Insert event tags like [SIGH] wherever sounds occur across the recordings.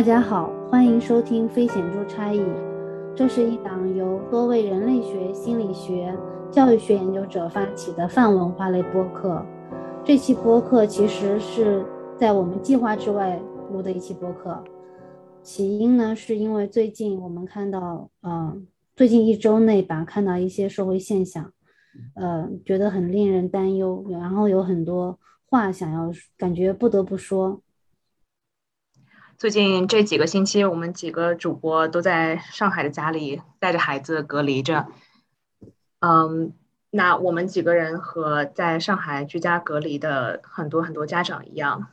大家好，欢迎收听《非显著差异》，这是一档由多位人类学、心理学、教育学研究者发起的泛文化类播客。这期播客其实是在我们计划之外录的一期播客，起因呢是因为最近我们看到，呃，最近一周内吧，看到一些社会现象，呃，觉得很令人担忧，然后有很多话想要，感觉不得不说。最近这几个星期，我们几个主播都在上海的家里带着孩子隔离着。嗯，那我们几个人和在上海居家隔离的很多很多家长一样，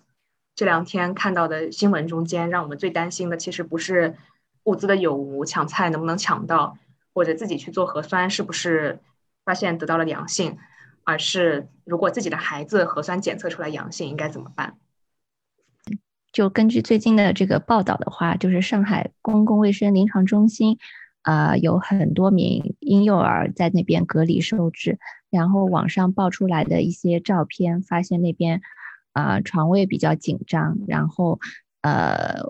这两天看到的新闻中间，让我们最担心的其实不是物资的有无、抢菜能不能抢到，或者自己去做核酸是不是发现得到了阳性，而是如果自己的孩子核酸检测出来阳性，应该怎么办？就根据最近的这个报道的话，就是上海公共卫生临床中心，啊，有很多名婴幼儿在那边隔离收治。然后网上爆出来的一些照片，发现那边啊床位比较紧张，然后呃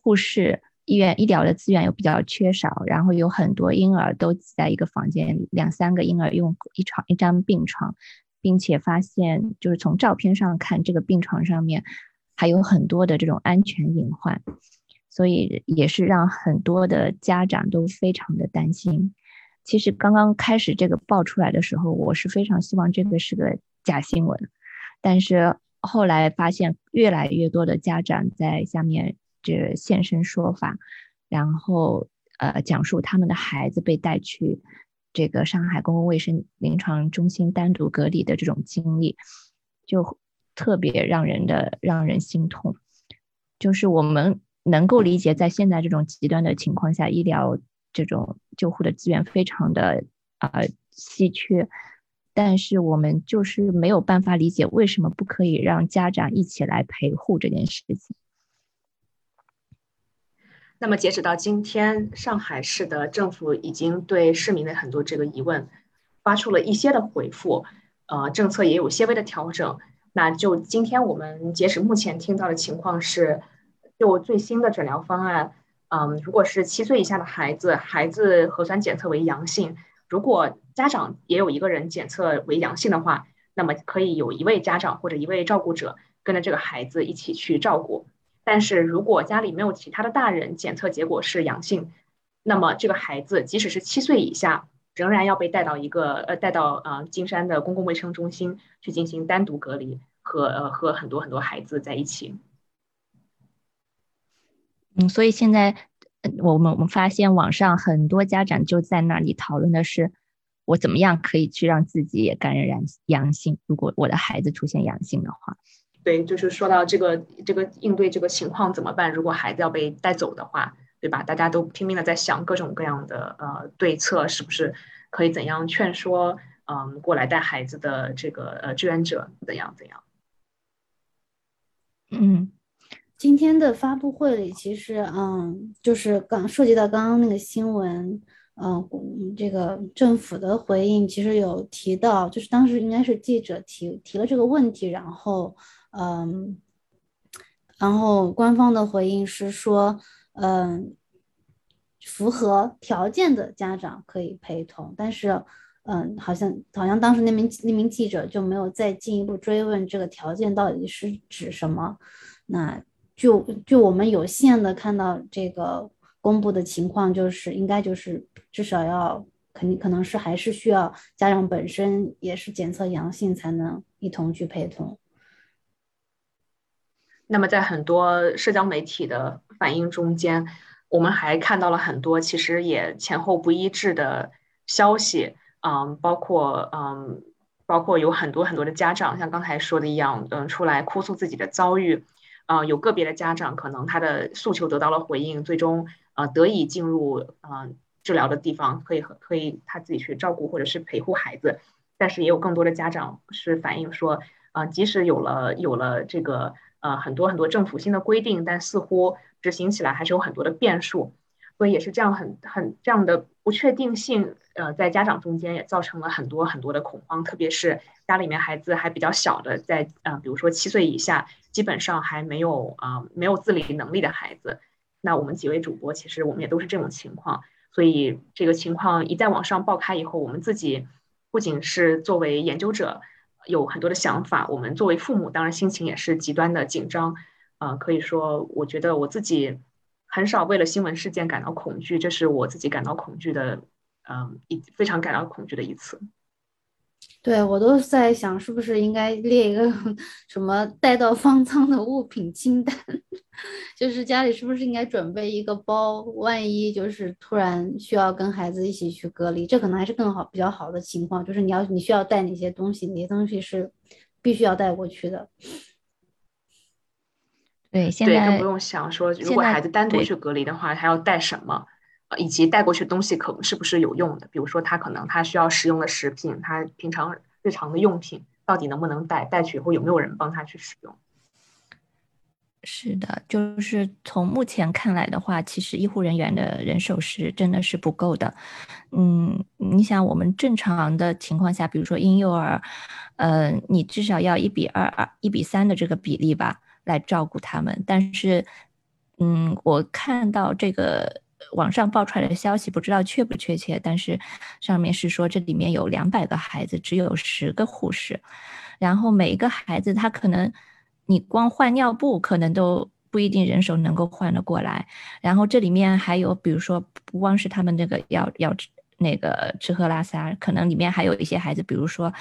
护士、医院医疗的资源又比较缺少，然后有很多婴儿都挤在一个房间里，两三个婴儿用一床一张病床，并且发现就是从照片上看，这个病床上面。还有很多的这种安全隐患，所以也是让很多的家长都非常的担心。其实刚刚开始这个爆出来的时候，我是非常希望这个是个假新闻，但是后来发现越来越多的家长在下面这现身说法，然后呃讲述他们的孩子被带去这个上海公共卫生临床中心单独隔离的这种经历，就。特别让人的让人心痛，就是我们能够理解，在现在这种极端的情况下，医疗这种救护的资源非常的啊稀缺，但是我们就是没有办法理解为什么不可以让家长一起来陪护这件事情。那么截止到今天，上海市的政府已经对市民的很多这个疑问发出了一些的回复，呃，政策也有些微的调整。那就今天我们截止目前听到的情况是，就最新的诊疗方案，嗯，如果是七岁以下的孩子，孩子核酸检测为阳性，如果家长也有一个人检测为阳性的话，那么可以有一位家长或者一位照顾者跟着这个孩子一起去照顾。但是如果家里没有其他的大人检测结果是阳性，那么这个孩子即使是七岁以下。仍然要被带到一个呃，带到呃金山的公共卫生中心去进行单独隔离，和呃和很多很多孩子在一起。嗯，所以现在我们我们发现网上很多家长就在那里讨论的是，我怎么样可以去让自己也感染阳阳性？如果我的孩子出现阳性的话，对，就是说到这个这个应对这个情况怎么办？如果孩子要被带走的话。对吧？大家都拼命的在想各种各样的呃对策，是不是可以怎样劝说嗯过来带孩子的这个呃志愿者怎样怎样？嗯，今天的发布会里，其实嗯就是刚涉及到刚刚那个新闻，嗯这个政府的回应其实有提到，就是当时应该是记者提提了这个问题，然后嗯然后官方的回应是说。嗯，符合条件的家长可以陪同，但是，嗯，好像好像当时那名那名记者就没有再进一步追问这个条件到底是指什么。那就就我们有限的看到这个公布的情况，就是应该就是至少要肯定可能是还是需要家长本身也是检测阳性才能一同去陪同。那么在很多社交媒体的。反应中间，我们还看到了很多其实也前后不一致的消息，嗯，包括嗯，包括有很多很多的家长像刚才说的一样，嗯，出来哭诉自己的遭遇，啊，有个别的家长可能他的诉求得到了回应，最终呃得以进入嗯治疗的地方，可以可以他自己去照顾或者是陪护孩子，但是也有更多的家长是反映说，啊，即使有了有了这个呃很多很多政府新的规定，但似乎执行起来还是有很多的变数，所以也是这样很很这样的不确定性，呃，在家长中间也造成了很多很多的恐慌，特别是家里面孩子还比较小的，在呃，比如说七岁以下，基本上还没有啊没有自理能力的孩子，那我们几位主播其实我们也都是这种情况，所以这个情况一在网上爆开以后，我们自己不仅是作为研究者有很多的想法，我们作为父母当然心情也是极端的紧张。呃，可以说，我觉得我自己很少为了新闻事件感到恐惧，这是我自己感到恐惧的，嗯，一非常感到恐惧的一次。对我都在想，是不是应该列一个什么带到方舱的物品清单？[LAUGHS] 就是家里是不是应该准备一个包，万一就是突然需要跟孩子一起去隔离，这可能还是更好、比较好的情况。就是你要你需要带哪些东西，哪些东西是必须要带过去的。对，现在更不用想说，如果孩子单独去隔离的话，他要带什么？以及带过去东西可能是不是有用的？比如说他可能他需要使用的食品，他平常日常的用品到底能不能带？带去以后有没有人帮他去使用？是的，就是从目前看来的话，其实医护人员的人手是真的是不够的。嗯，你想我们正常的情况下，比如说婴幼儿，呃，你至少要一比二、二一比三的这个比例吧，来照顾他们。但是，嗯，我看到这个。网上爆出来的消息不知道确不确切，但是上面是说这里面有两百个孩子，只有十个护士，然后每一个孩子他可能你光换尿布可能都不一定人手能够换得过来，然后这里面还有比如说不光是他们那个要要那个吃喝拉撒，可能里面还有一些孩子，比如说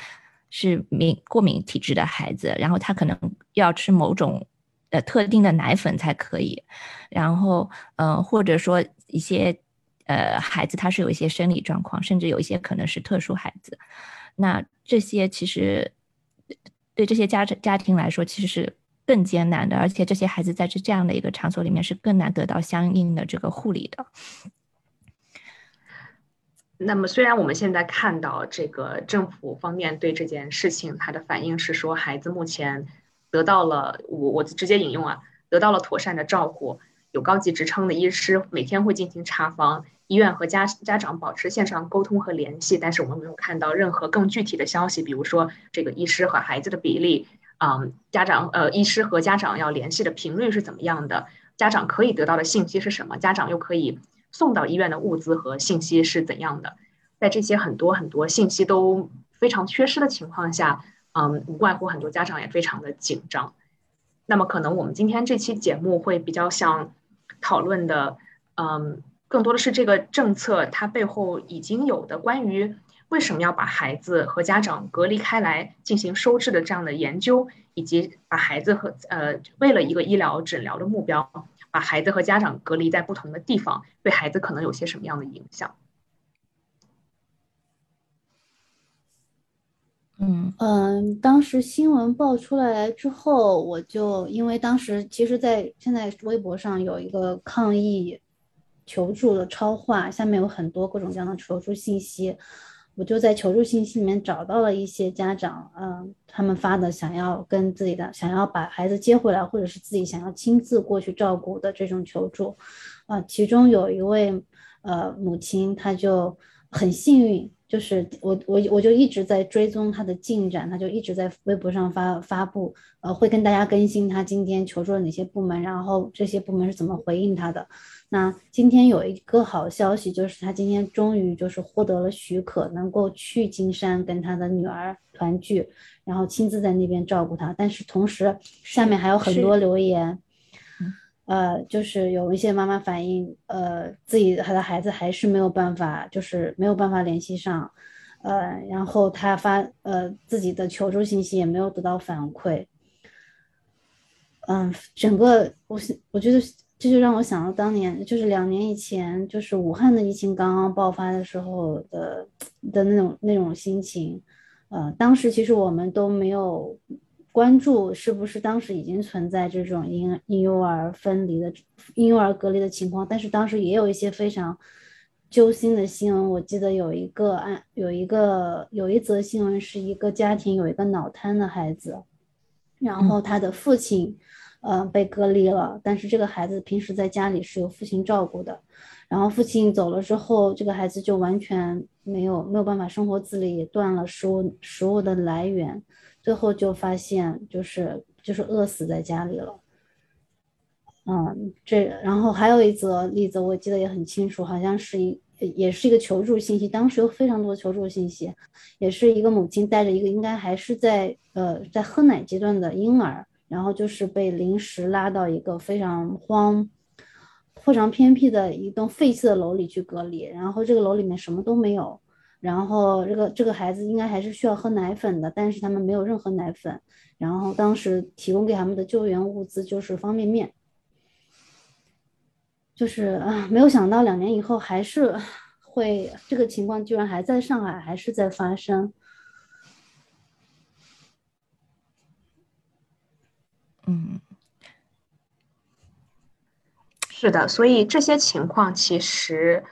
是敏过敏体质的孩子，然后他可能要吃某种。呃，特定的奶粉才可以，然后，嗯，或者说一些，呃，孩子他是有一些生理状况，甚至有一些可能是特殊孩子，那这些其实对这些家家庭来说，其实是更艰难的，而且这些孩子在这这样的一个场所里面是更难得到相应的这个护理的。那么，虽然我们现在看到这个政府方面对这件事情他的反应是说，孩子目前。得到了我我直接引用啊，得到了妥善的照顾，有高级职称的医师每天会进行查房，医院和家家长保持线上沟通和联系，但是我们没有看到任何更具体的消息，比如说这个医师和孩子的比例，嗯，家长呃医师和家长要联系的频率是怎么样的，家长可以得到的信息是什么，家长又可以送到医院的物资和信息是怎样的，在这些很多很多信息都非常缺失的情况下。嗯，无外乎很多家长也非常的紧张。那么，可能我们今天这期节目会比较像讨论的，嗯，更多的是这个政策它背后已经有的关于为什么要把孩子和家长隔离开来进行收治的这样的研究，以及把孩子和呃为了一个医疗诊疗的目标，把孩子和家长隔离在不同的地方，对孩子可能有些什么样的影响。嗯嗯，当时新闻爆出来之后，我就因为当时其实，在现在微博上有一个抗议求助的超话，下面有很多各种各样的求助信息，我就在求助信息里面找到了一些家长，嗯，他们发的想要跟自己的想要把孩子接回来，或者是自己想要亲自过去照顾的这种求助，啊，其中有一位呃母亲，她就很幸运。就是我我我就一直在追踪他的进展，他就一直在微博上发发布，呃，会跟大家更新他今天求助了哪些部门，然后这些部门是怎么回应他的。那今天有一个好消息，就是他今天终于就是获得了许可，能够去金山跟他的女儿团聚，然后亲自在那边照顾他。但是同时下面还有很多留言。呃，就是有一些妈妈反映，呃，自己她的孩子还是没有办法，就是没有办法联系上，呃，然后她发呃自己的求助信息也没有得到反馈，嗯，整个我我觉得这就让我想到当年，就是两年以前，就是武汉的疫情刚刚爆发的时候的的那种那种心情，呃，当时其实我们都没有。关注是不是当时已经存在这种婴婴幼儿分离的婴幼儿隔离的情况？但是当时也有一些非常揪心的新闻。我记得有一个案，有一个有一则新闻，是一个家庭有一个脑瘫的孩子，然后他的父亲，呃，被隔离了。但是这个孩子平时在家里是由父亲照顾的，然后父亲走了之后，这个孩子就完全没有没有办法生活自理，也断了食物食物的来源。最后就发现，就是就是饿死在家里了。嗯，这然后还有一则例子，我记得也很清楚，好像是一也是一个求助信息，当时有非常多求助信息，也是一个母亲带着一个应该还是在呃在喝奶阶段的婴儿，然后就是被临时拉到一个非常荒、非常偏僻的一栋废弃的楼里去隔离，然后这个楼里面什么都没有，然后这个这个孩子应该还是需要喝奶粉的，但是他们没有任何奶粉，然后当时提供给他们的救援物资就是方便面。就是啊，没有想到两年以后还是会这个情况，居然还在上海，还是在发生。嗯，是的，所以这些情况其实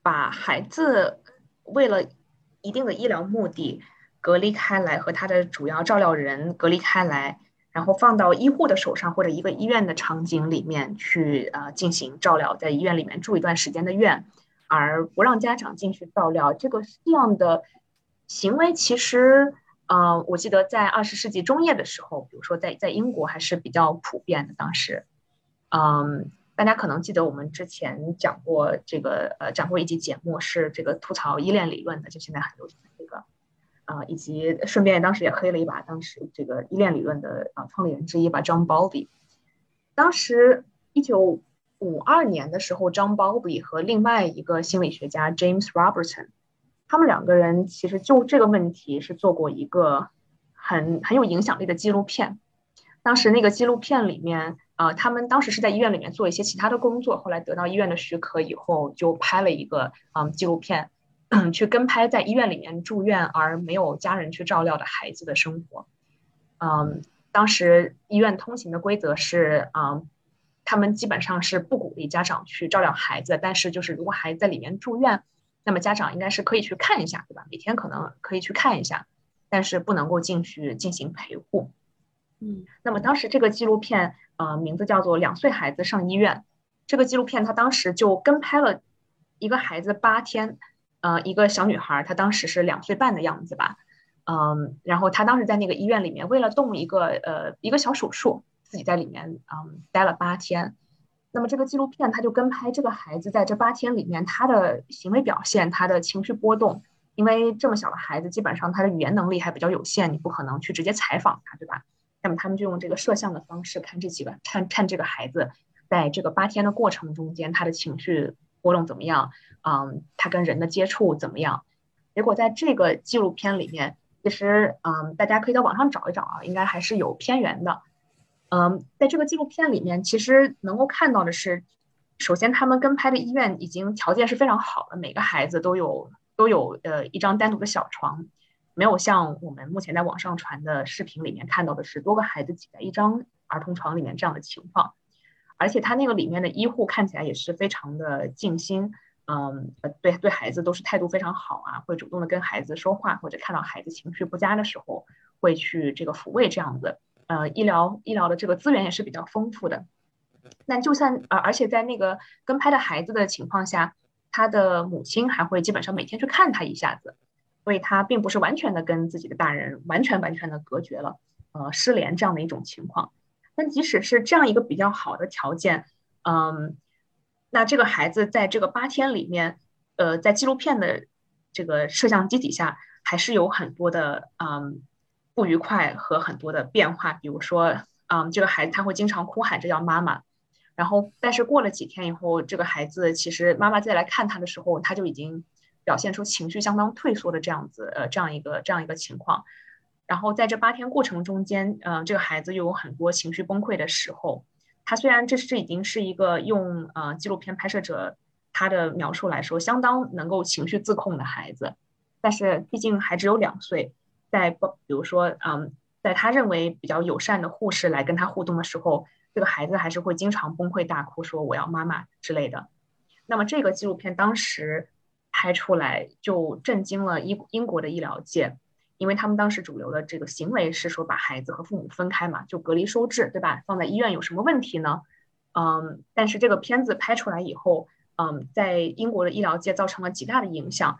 把孩子为了一定的医疗目的隔离开来，和他的主要照料人隔离开来。然后放到医护的手上或者一个医院的场景里面去，呃，进行照料，在医院里面住一段时间的院，而不让家长进去照料，这个这样的行为其实，呃，我记得在二十世纪中叶的时候，比如说在在英国还是比较普遍的。当时，嗯，大家可能记得我们之前讲过这个，呃，讲过一集节目是这个吐槽依恋理论的，就现在很流行的这个。啊，以及顺便当时也黑了一把，当时这个依恋理论的啊创立人之一吧，John Bowlby。当时一九五二年的时候，John Bowlby 和另外一个心理学家 James Robertson，他们两个人其实就这个问题是做过一个很很有影响力的纪录片。当时那个纪录片里面，啊，他们当时是在医院里面做一些其他的工作，后来得到医院的许可以后，就拍了一个嗯纪录片。[COUGHS] 去跟拍在医院里面住院而没有家人去照料的孩子的生活。嗯，当时医院通行的规则是，嗯，他们基本上是不鼓励家长去照料孩子，但是就是如果孩子在里面住院，那么家长应该是可以去看一下，对吧？每天可能可以去看一下，但是不能够进去进行陪护。嗯，那么当时这个纪录片，呃，名字叫做《两岁孩子上医院》。这个纪录片他当时就跟拍了一个孩子八天。呃，一个小女孩，她当时是两岁半的样子吧，嗯，然后她当时在那个医院里面，为了动一个呃一个小手术，自己在里面嗯待了八天。那么这个纪录片他就跟拍这个孩子在这八天里面他的行为表现，他的情绪波动，因为这么小的孩子基本上他的语言能力还比较有限，你不可能去直接采访他，对吧？那么他们就用这个摄像的方式看这几个看看这个孩子在这个八天的过程中间他的情绪。波动怎么样？嗯，他跟人的接触怎么样？结果在这个纪录片里面，其实嗯，大家可以在网上找一找啊，应该还是有片源的。嗯，在这个纪录片里面，其实能够看到的是，首先他们跟拍的医院已经条件是非常好的，每个孩子都有都有呃一张单独的小床，没有像我们目前在网上传的视频里面看到的是多个孩子挤在一张儿童床里面这样的情况。而且他那个里面的医护看起来也是非常的尽心，嗯，对对孩子都是态度非常好啊，会主动的跟孩子说话，或者看到孩子情绪不佳的时候，会去这个抚慰这样子，呃，医疗医疗的这个资源也是比较丰富的。那就算而而且在那个跟拍的孩子的情况下，他的母亲还会基本上每天去看他一下子，所以他并不是完全的跟自己的大人完全完全的隔绝了，呃，失联这样的一种情况。但即使是这样一个比较好的条件，嗯，那这个孩子在这个八天里面，呃，在纪录片的这个摄像机底下，还是有很多的嗯不愉快和很多的变化。比如说，嗯，这个孩子他会经常哭喊着要妈妈，然后但是过了几天以后，这个孩子其实妈妈再来看他的时候，他就已经表现出情绪相当退缩的这样子，呃，这样一个这样一个情况。然后在这八天过程中间，呃，这个孩子又有很多情绪崩溃的时候。他虽然这这已经是一个用呃纪录片拍摄者他的描述来说，相当能够情绪自控的孩子，但是毕竟还只有两岁，在不比如说，嗯，在他认为比较友善的护士来跟他互动的时候，这个孩子还是会经常崩溃大哭，说我要妈妈之类的。那么这个纪录片当时拍出来就震惊了英英国的医疗界。因为他们当时主流的这个行为是说把孩子和父母分开嘛，就隔离收治，对吧？放在医院有什么问题呢？嗯，但是这个片子拍出来以后，嗯，在英国的医疗界造成了极大的影响。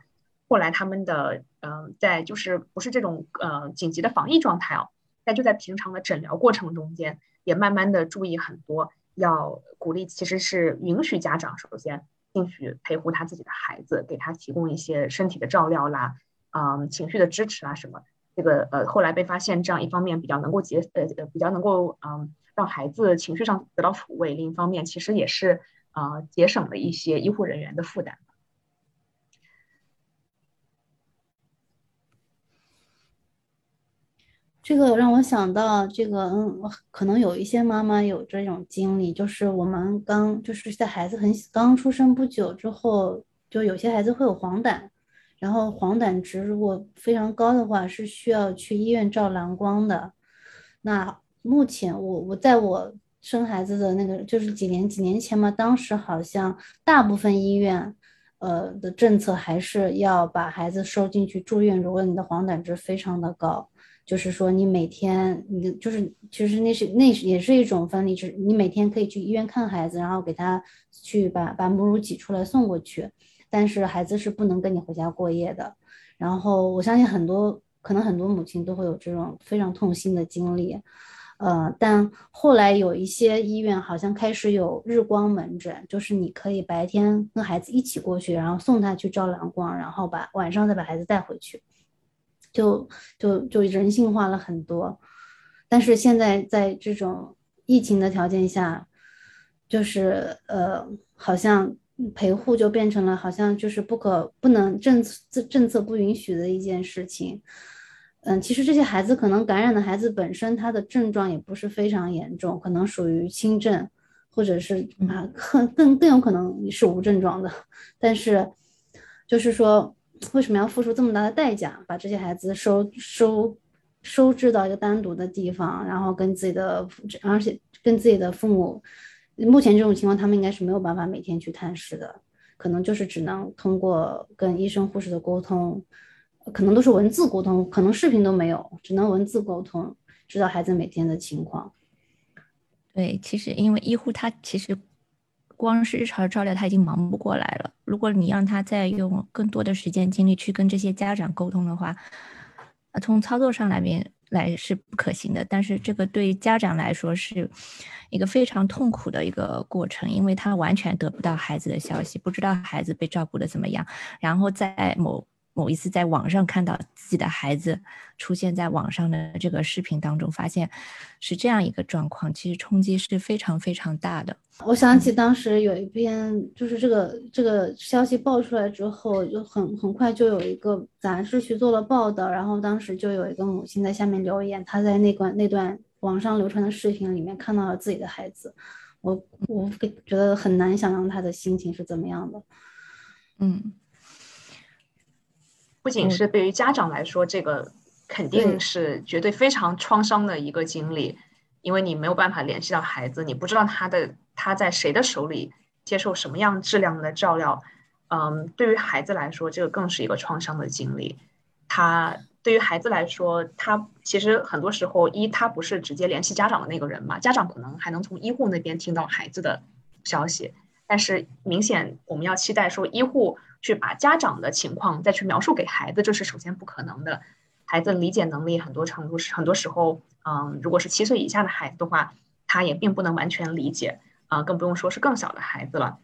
后来他们的嗯，在就是不是这种呃紧急的防疫状态哦，但就在平常的诊疗过程中间，也慢慢的注意很多，要鼓励，其实是允许家长首先进去陪护他自己的孩子，给他提供一些身体的照料啦，嗯，情绪的支持啊什么。这个呃后来被发现，这样一方面比较能够节呃呃比较能够嗯让孩子情绪上得到抚慰，另一方面其实也是啊节省了一些医护人员的负担。这个让我想到，这个嗯，可能有一些妈妈有这种经历，就是我们刚就是在孩子很刚出生不久之后，就有些孩子会有黄疸，然后黄疸值如果非常高的话，是需要去医院照蓝光的。那目前我我在我生孩子的那个就是几年几年前嘛，当时好像大部分医院呃的政策还是要把孩子收进去住院，如果你的黄疸值非常的高。就是说，你每天你就是其实那是那是也是一种分离，就是你每天可以去医院看孩子，然后给他去把把母乳挤出来送过去，但是孩子是不能跟你回家过夜的。然后我相信很多可能很多母亲都会有这种非常痛心的经历，呃，但后来有一些医院好像开始有日光门诊，就是你可以白天跟孩子一起过去，然后送他去照蓝光，然后把晚上再把孩子带回去。就就就人性化了很多，但是现在在这种疫情的条件下，就是呃，好像陪护就变成了好像就是不可不能政策政策不允许的一件事情。嗯，其实这些孩子可能感染的孩子本身他的症状也不是非常严重，可能属于轻症，或者是啊更更更有可能是无症状的，但是就是说。为什么要付出这么大的代价，把这些孩子收收收治到一个单独的地方，然后跟自己的，而且跟自己的父母，目前这种情况，他们应该是没有办法每天去探视的，可能就是只能通过跟医生护士的沟通，可能都是文字沟通，可能视频都没有，只能文字沟通，知道孩子每天的情况。对，其实因为医护他其实。光是日常照料他已经忙不过来了。如果你让他再用更多的时间精力去跟这些家长沟通的话，从操作上来面来是不可行的。但是这个对家长来说是一个非常痛苦的一个过程，因为他完全得不到孩子的消息，不知道孩子被照顾的怎么样。然后在某某一次在网上看到自己的孩子出现在网上的这个视频当中，发现是这样一个状况，其实冲击是非常非常大的。我想起当时有一篇，就是这个这个消息爆出来之后，就很很快就有一个杂志去做了报道，然后当时就有一个母亲在下面留言，她在那段那段网上流传的视频里面看到了自己的孩子，我我觉得很难想象她的心情是怎么样的。嗯，不仅是对于家长来说，这个肯定是绝对非常创伤的一个经历，因为你没有办法联系到孩子，你不知道他的。他在谁的手里接受什么样质量的照料？嗯，对于孩子来说，这个更是一个创伤的经历。他对于孩子来说，他其实很多时候，一他不是直接联系家长的那个人嘛，家长可能还能从医护那边听到孩子的消息，但是明显我们要期待说，医护去把家长的情况再去描述给孩子，这是首先不可能的。孩子理解能力很多程度是很多时候，嗯，如果是七岁以下的孩子的话，他也并不能完全理解。啊，更不用说是更小的孩子了。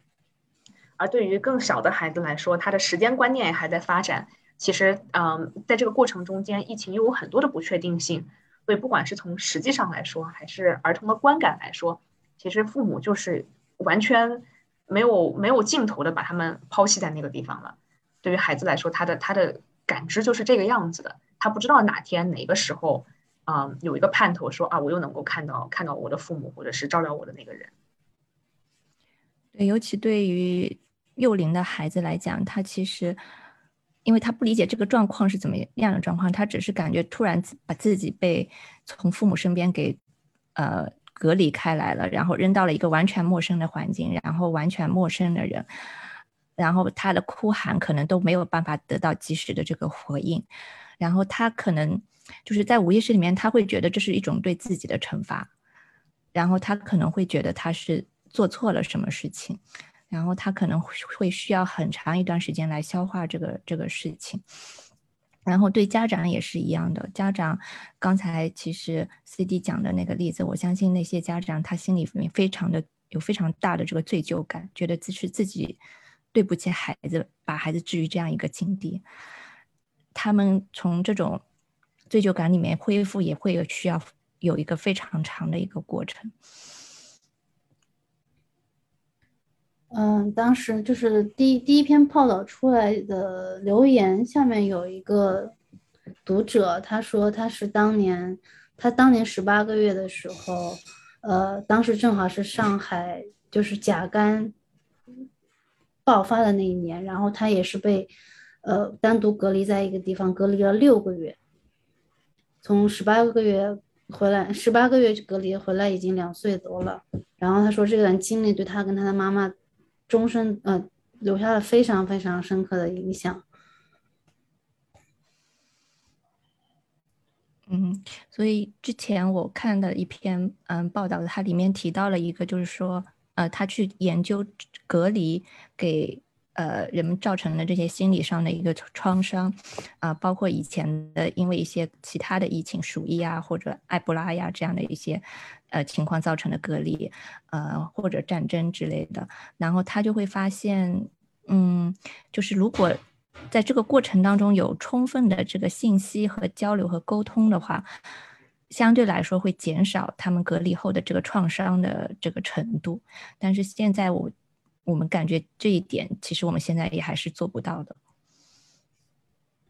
而对于更小的孩子来说，他的时间观念还在发展。其实，嗯，在这个过程中间，疫情又有很多的不确定性。所以，不管是从实际上来说，还是儿童的观感来说，其实父母就是完全没有没有尽头的把他们抛弃在那个地方了。对于孩子来说，他的他的感知就是这个样子的。他不知道哪天哪个时候，嗯，有一个盼头说啊，我又能够看到看到我的父母，或者是照料我的那个人。对，尤其对于幼龄的孩子来讲，他其实，因为他不理解这个状况是怎么样的状况，他只是感觉突然把自己被从父母身边给呃隔离开来了，然后扔到了一个完全陌生的环境，然后完全陌生的人，然后他的哭喊可能都没有办法得到及时的这个回应，然后他可能就是在无意识里面，他会觉得这是一种对自己的惩罚，然后他可能会觉得他是。做错了什么事情，然后他可能会需要很长一段时间来消化这个这个事情，然后对家长也是一样的。家长刚才其实 C D 讲的那个例子，我相信那些家长他心里面非常的有非常大的这个罪疚感，觉得自是自己对不起孩子，把孩子置于这样一个境地。他们从这种罪疚感里面恢复，也会有需要有一个非常长的一个过程。嗯，当时就是第第一篇报道出来的留言下面有一个读者，他说他是当年他当年十八个月的时候，呃，当时正好是上海就是甲肝爆发的那一年，然后他也是被呃单独隔离在一个地方隔离了六个月，从十八个月回来，十八个月隔离回来已经两岁多了，然后他说这段经历对他跟他的妈妈。终身呃留下了非常非常深刻的影响。嗯，所以之前我看的一篇嗯报道，它里面提到了一个，就是说呃，他去研究隔离给。呃，人们造成的这些心理上的一个创伤，啊，包括以前的因为一些其他的疫情，鼠疫啊，或者埃博拉呀这样的一些呃情况造成的隔离，呃，或者战争之类的，然后他就会发现，嗯，就是如果在这个过程当中有充分的这个信息和交流和沟通的话，相对来说会减少他们隔离后的这个创伤的这个程度。但是现在我。我们感觉这一点，其实我们现在也还是做不到的。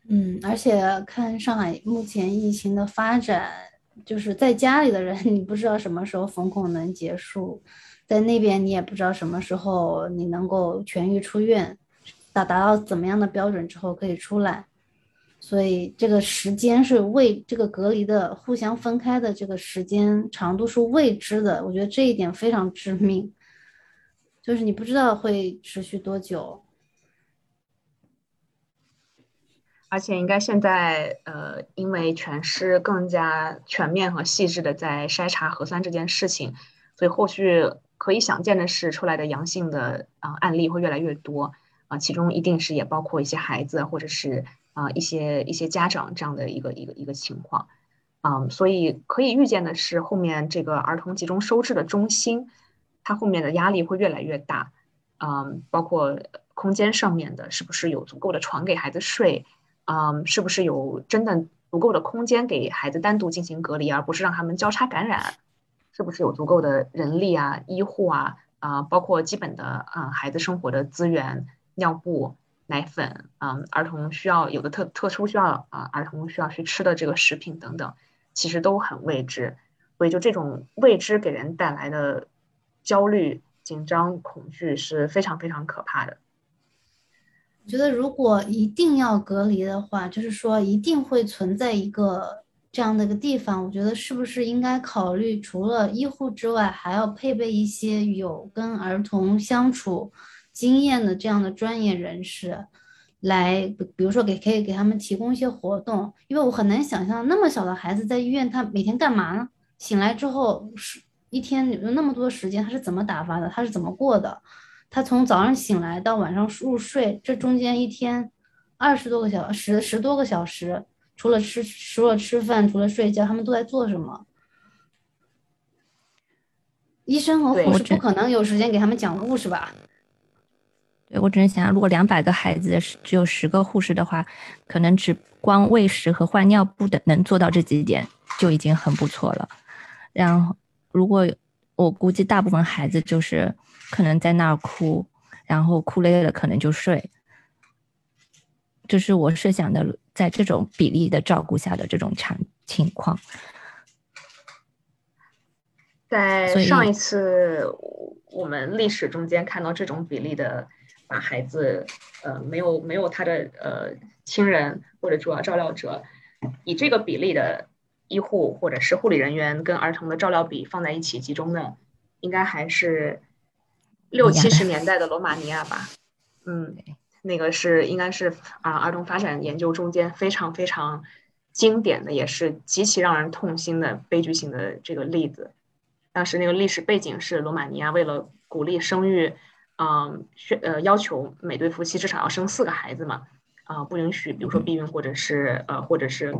嗯，而且看上海目前疫情的发展，就是在家里的人，你不知道什么时候封控能结束，在那边你也不知道什么时候你能够痊愈出院，达达到怎么样的标准之后可以出来，所以这个时间是未这个隔离的互相分开的这个时间长度是未知的，我觉得这一点非常致命。就是你不知道会持续多久，而且应该现在呃，因为全市更加全面和细致的在筛查核酸这件事情，所以后续可以想见的是，出来的阳性的啊案例会越来越多啊，其中一定是也包括一些孩子或者是啊一些一些家长这样的一个一个一个情况，嗯，所以可以预见的是，后面这个儿童集中收治的中心。它后面的压力会越来越大，嗯，包括空间上面的，是不是有足够的床给孩子睡，嗯，是不是有真的足够的空间给孩子单独进行隔离，而不是让他们交叉感染，是不是有足够的人力啊、医护啊，啊，包括基本的啊孩子生活的资源，尿布、奶粉，嗯，儿童需要有的特特殊需要啊，儿童需要去吃的这个食品等等，其实都很未知，所以就这种未知给人带来的。焦虑、紧张、恐惧是非常非常可怕的。我觉得，如果一定要隔离的话，就是说一定会存在一个这样的一个地方。我觉得，是不是应该考虑，除了医护之外，还要配备一些有跟儿童相处经验的这样的专业人士，来，比如说给可以给他们提供一些活动。因为我很难想象，那么小的孩子在医院，他每天干嘛呢？醒来之后是。一天有那么多时间，他是怎么打发的？他是怎么过的？他从早上醒来到晚上入睡，这中间一天二十多个小时、十多个小时，除了吃、除了吃饭、除了睡觉，他们都在做什么？医生和护士不可能有时间给他们讲故事吧？对我只能想象，如果两百个孩子只有十个护士的话，可能只光喂食和换尿布的能做到这几点就已经很不错了。然后。如果我估计大部分孩子就是可能在那儿哭，然后哭累了可能就睡，这是我设想的，在这种比例的照顾下的这种场情况。在上一次我们历史中间看到这种比例的，把孩子呃没有没有他的呃亲人或者主要照料者，以这个比例的。医护或者是护理人员跟儿童的照料比放在一起集中的，应该还是六七十年代的罗马尼亚吧？嗯，那个是应该是啊，儿童发展研究中间非常非常经典的，也是极其让人痛心的悲剧性的这个例子。当时那个历史背景是罗马尼亚为了鼓励生育，嗯，呃要求每对夫妻至少要生四个孩子嘛，啊，不允许比如说避孕或者是呃或者是。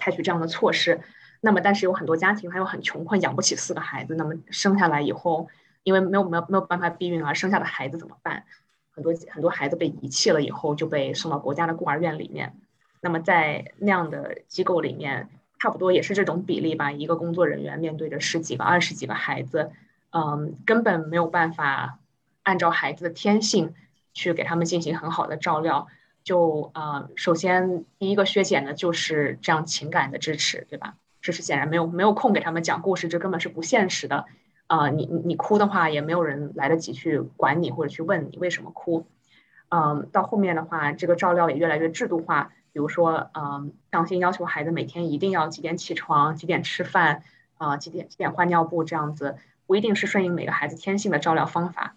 采取这样的措施，那么但是有很多家庭还有很穷困，养不起四个孩子，那么生下来以后，因为没有没有没有办法避孕而生下的孩子怎么办？很多很多孩子被遗弃了以后就被送到国家的孤儿院里面。那么在那样的机构里面，差不多也是这种比例吧。一个工作人员面对着十几个、二十几个孩子，嗯，根本没有办法按照孩子的天性去给他们进行很好的照料。就呃，首先第一个削减的就是这样情感的支持，对吧？这是显然没有没有空给他们讲故事，这根本是不现实的。啊，你你你哭的话，也没有人来得及去管你或者去问你为什么哭。嗯，到后面的话，这个照料也越来越制度化，比如说，嗯，上心要求孩子每天一定要几点起床，几点吃饭，啊，几点几点换尿布这样子，不一定是顺应每个孩子天性的照料方法。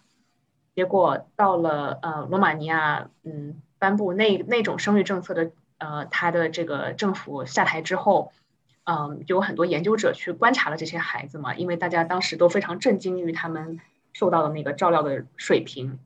结果到了呃罗马尼亚，嗯，颁布那那种生育政策的，呃，他的这个政府下台之后。嗯，就有很多研究者去观察了这些孩子嘛，因为大家当时都非常震惊于他们受到的那个照料的水平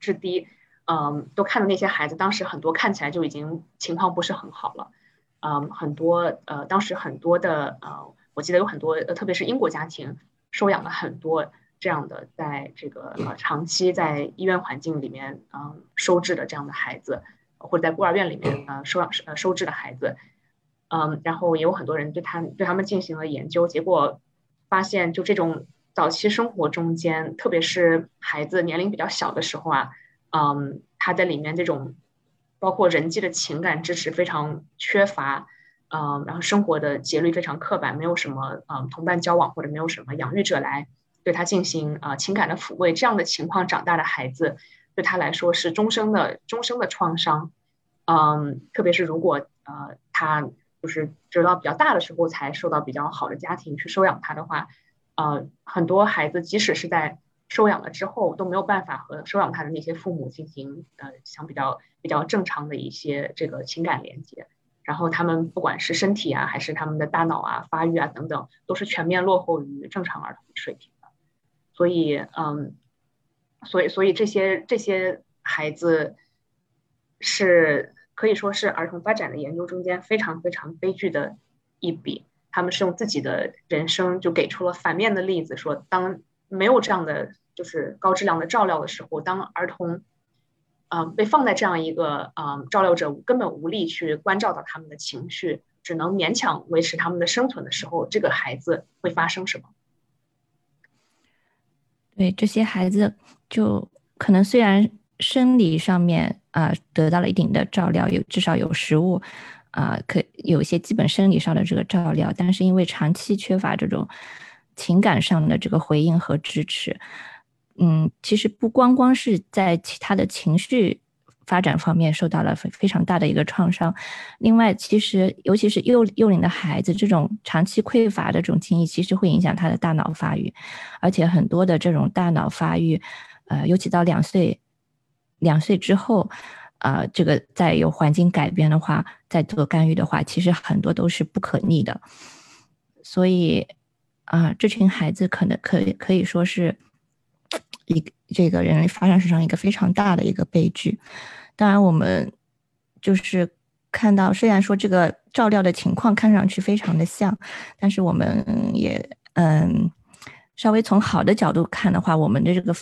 之低，嗯，都看到那些孩子，当时很多看起来就已经情况不是很好了，嗯，很多呃，当时很多的呃，我记得有很多，特别是英国家庭收养了很多这样的，在这个呃长期在医院环境里面嗯收治的这样的孩子，或者在孤儿院里面呃收养呃收治的孩子。嗯，然后也有很多人对他对他们进行了研究，结果发现，就这种早期生活中间，特别是孩子年龄比较小的时候啊，嗯，他在里面这种包括人际的情感支持非常缺乏，嗯，然后生活的节律非常刻板，没有什么嗯同伴交往或者没有什么养育者来对他进行啊情感的抚慰，这样的情况长大的孩子对他来说是终生的终生的创伤，嗯，特别是如果呃他。就是直到比较大的时候才受到比较好的家庭去收养他的话，呃，很多孩子即使是在收养了之后都没有办法和收养他的那些父母进行呃相比较比较正常的一些这个情感连接，然后他们不管是身体啊还是他们的大脑啊发育啊等等都是全面落后于正常儿童水平，所以嗯，所以所以这些这些孩子是。可以说是儿童发展的研究中间非常非常悲剧的一笔。他们是用自己的人生就给出了反面的例子，说当没有这样的就是高质量的照料的时候，当儿童，嗯，被放在这样一个嗯照料者根本无力去关照到他们的情绪，只能勉强维持他们的生存的时候，这个孩子会发生什么？对这些孩子，就可能虽然生理上面。啊，得到了一定的照料，有至少有食物，啊，可有一些基本生理上的这个照料，但是因为长期缺乏这种情感上的这个回应和支持，嗯，其实不光光是在其他的情绪发展方面受到了非非常大的一个创伤，另外，其实尤其是幼幼龄的孩子，这种长期匮乏的这种经历，其实会影响他的大脑发育，而且很多的这种大脑发育，呃，尤其到两岁。两岁之后，啊，这个再有环境改变的话，再做干预的话，其实很多都是不可逆的。所以，啊，这群孩子可能可以可以说是一这个人类发展史上一个非常大的一个悲剧。当然，我们就是看到，虽然说这个照料的情况看上去非常的像，但是我们也嗯，稍微从好的角度看的话，我们的这个。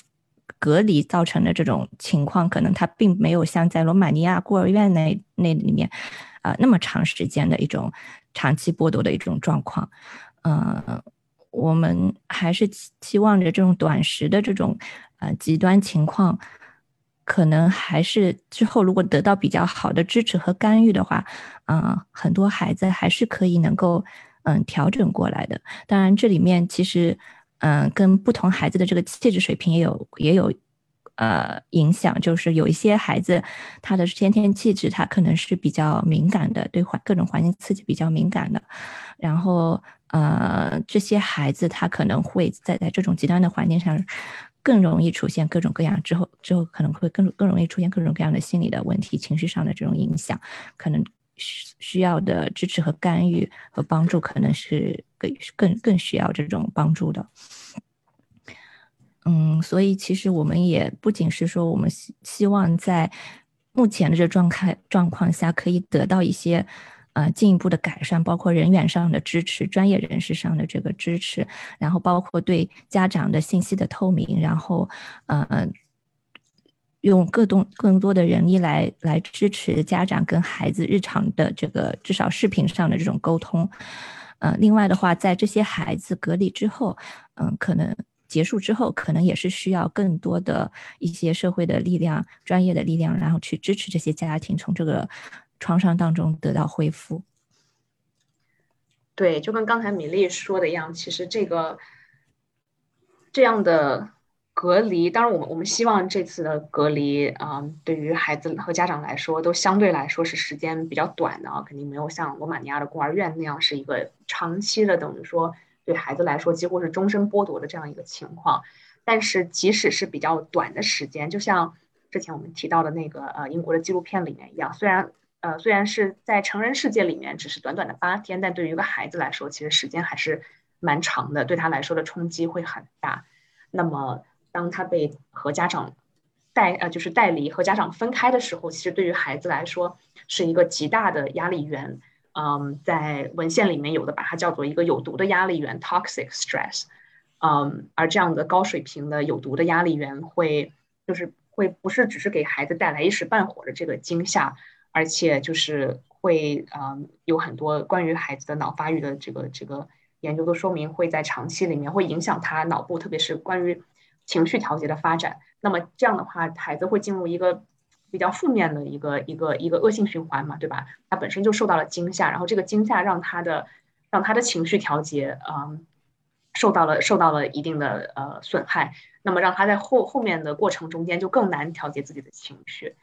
隔离造成的这种情况，可能它并没有像在罗马尼亚孤儿院那那里面，啊那么长时间的一种长期剥夺的一种状况。嗯，我们还是期望着这种短时的这种呃极端情况，可能还是之后如果得到比较好的支持和干预的话，嗯，很多孩子还是可以能够嗯调整过来的。当然，这里面其实。嗯，跟不同孩子的这个气质水平也有也有，呃，影响。就是有一些孩子，他的先天气质，他可能是比较敏感的，对环各种环境刺激比较敏感的。然后，呃，这些孩子他可能会在在这种极端的环境上，更容易出现各种各样之后之后可能会更更容易出现各种各样的心理的问题、情绪上的这种影响，可能。需需要的支持和干预和帮助，可能是更更更需要这种帮助的。嗯，所以其实我们也不仅是说，我们希希望在目前的这状态状况下，可以得到一些呃进一步的改善，包括人员上的支持、专业人士上的这个支持，然后包括对家长的信息的透明，然后呃用更多更多的人力来来支持家长跟孩子日常的这个至少视频上的这种沟通。呃，另外的话，在这些孩子隔离之后，嗯，可能结束之后，可能也是需要更多的一些社会的力量、专业的力量，然后去支持这些家庭从这个创伤当中得到恢复。对，就跟刚才米粒说的一样，其实这个这样的。隔离，当然，我们我们希望这次的隔离啊，对于孩子和家长来说，都相对来说是时间比较短的啊，肯定没有像罗马尼亚的孤儿院那样是一个长期的，等于说对孩子来说几乎是终身剥夺的这样一个情况。但是，即使是比较短的时间，就像之前我们提到的那个呃英国的纪录片里面一样，虽然呃虽然是在成人世界里面只是短短的八天，但对于一个孩子来说，其实时间还是蛮长的，对他来说的冲击会很大。那么。当他被和家长带呃就是带离和家长分开的时候，其实对于孩子来说是一个极大的压力源。嗯，在文献里面有的把它叫做一个有毒的压力源 （toxic stress）。嗯，而这样的高水平的有毒的压力源会就是会不是只是给孩子带来一时半会的这个惊吓，而且就是会嗯有很多关于孩子的脑发育的这个这个研究都说明会在长期里面会影响他脑部，特别是关于。情绪调节的发展，那么这样的话，孩子会进入一个比较负面的一个一个一个恶性循环嘛，对吧？他本身就受到了惊吓，然后这个惊吓让他的让他的情绪调节，嗯，受到了受到了一定的呃损害，那么让他在后后面的过程中间就更难调节自己的情绪。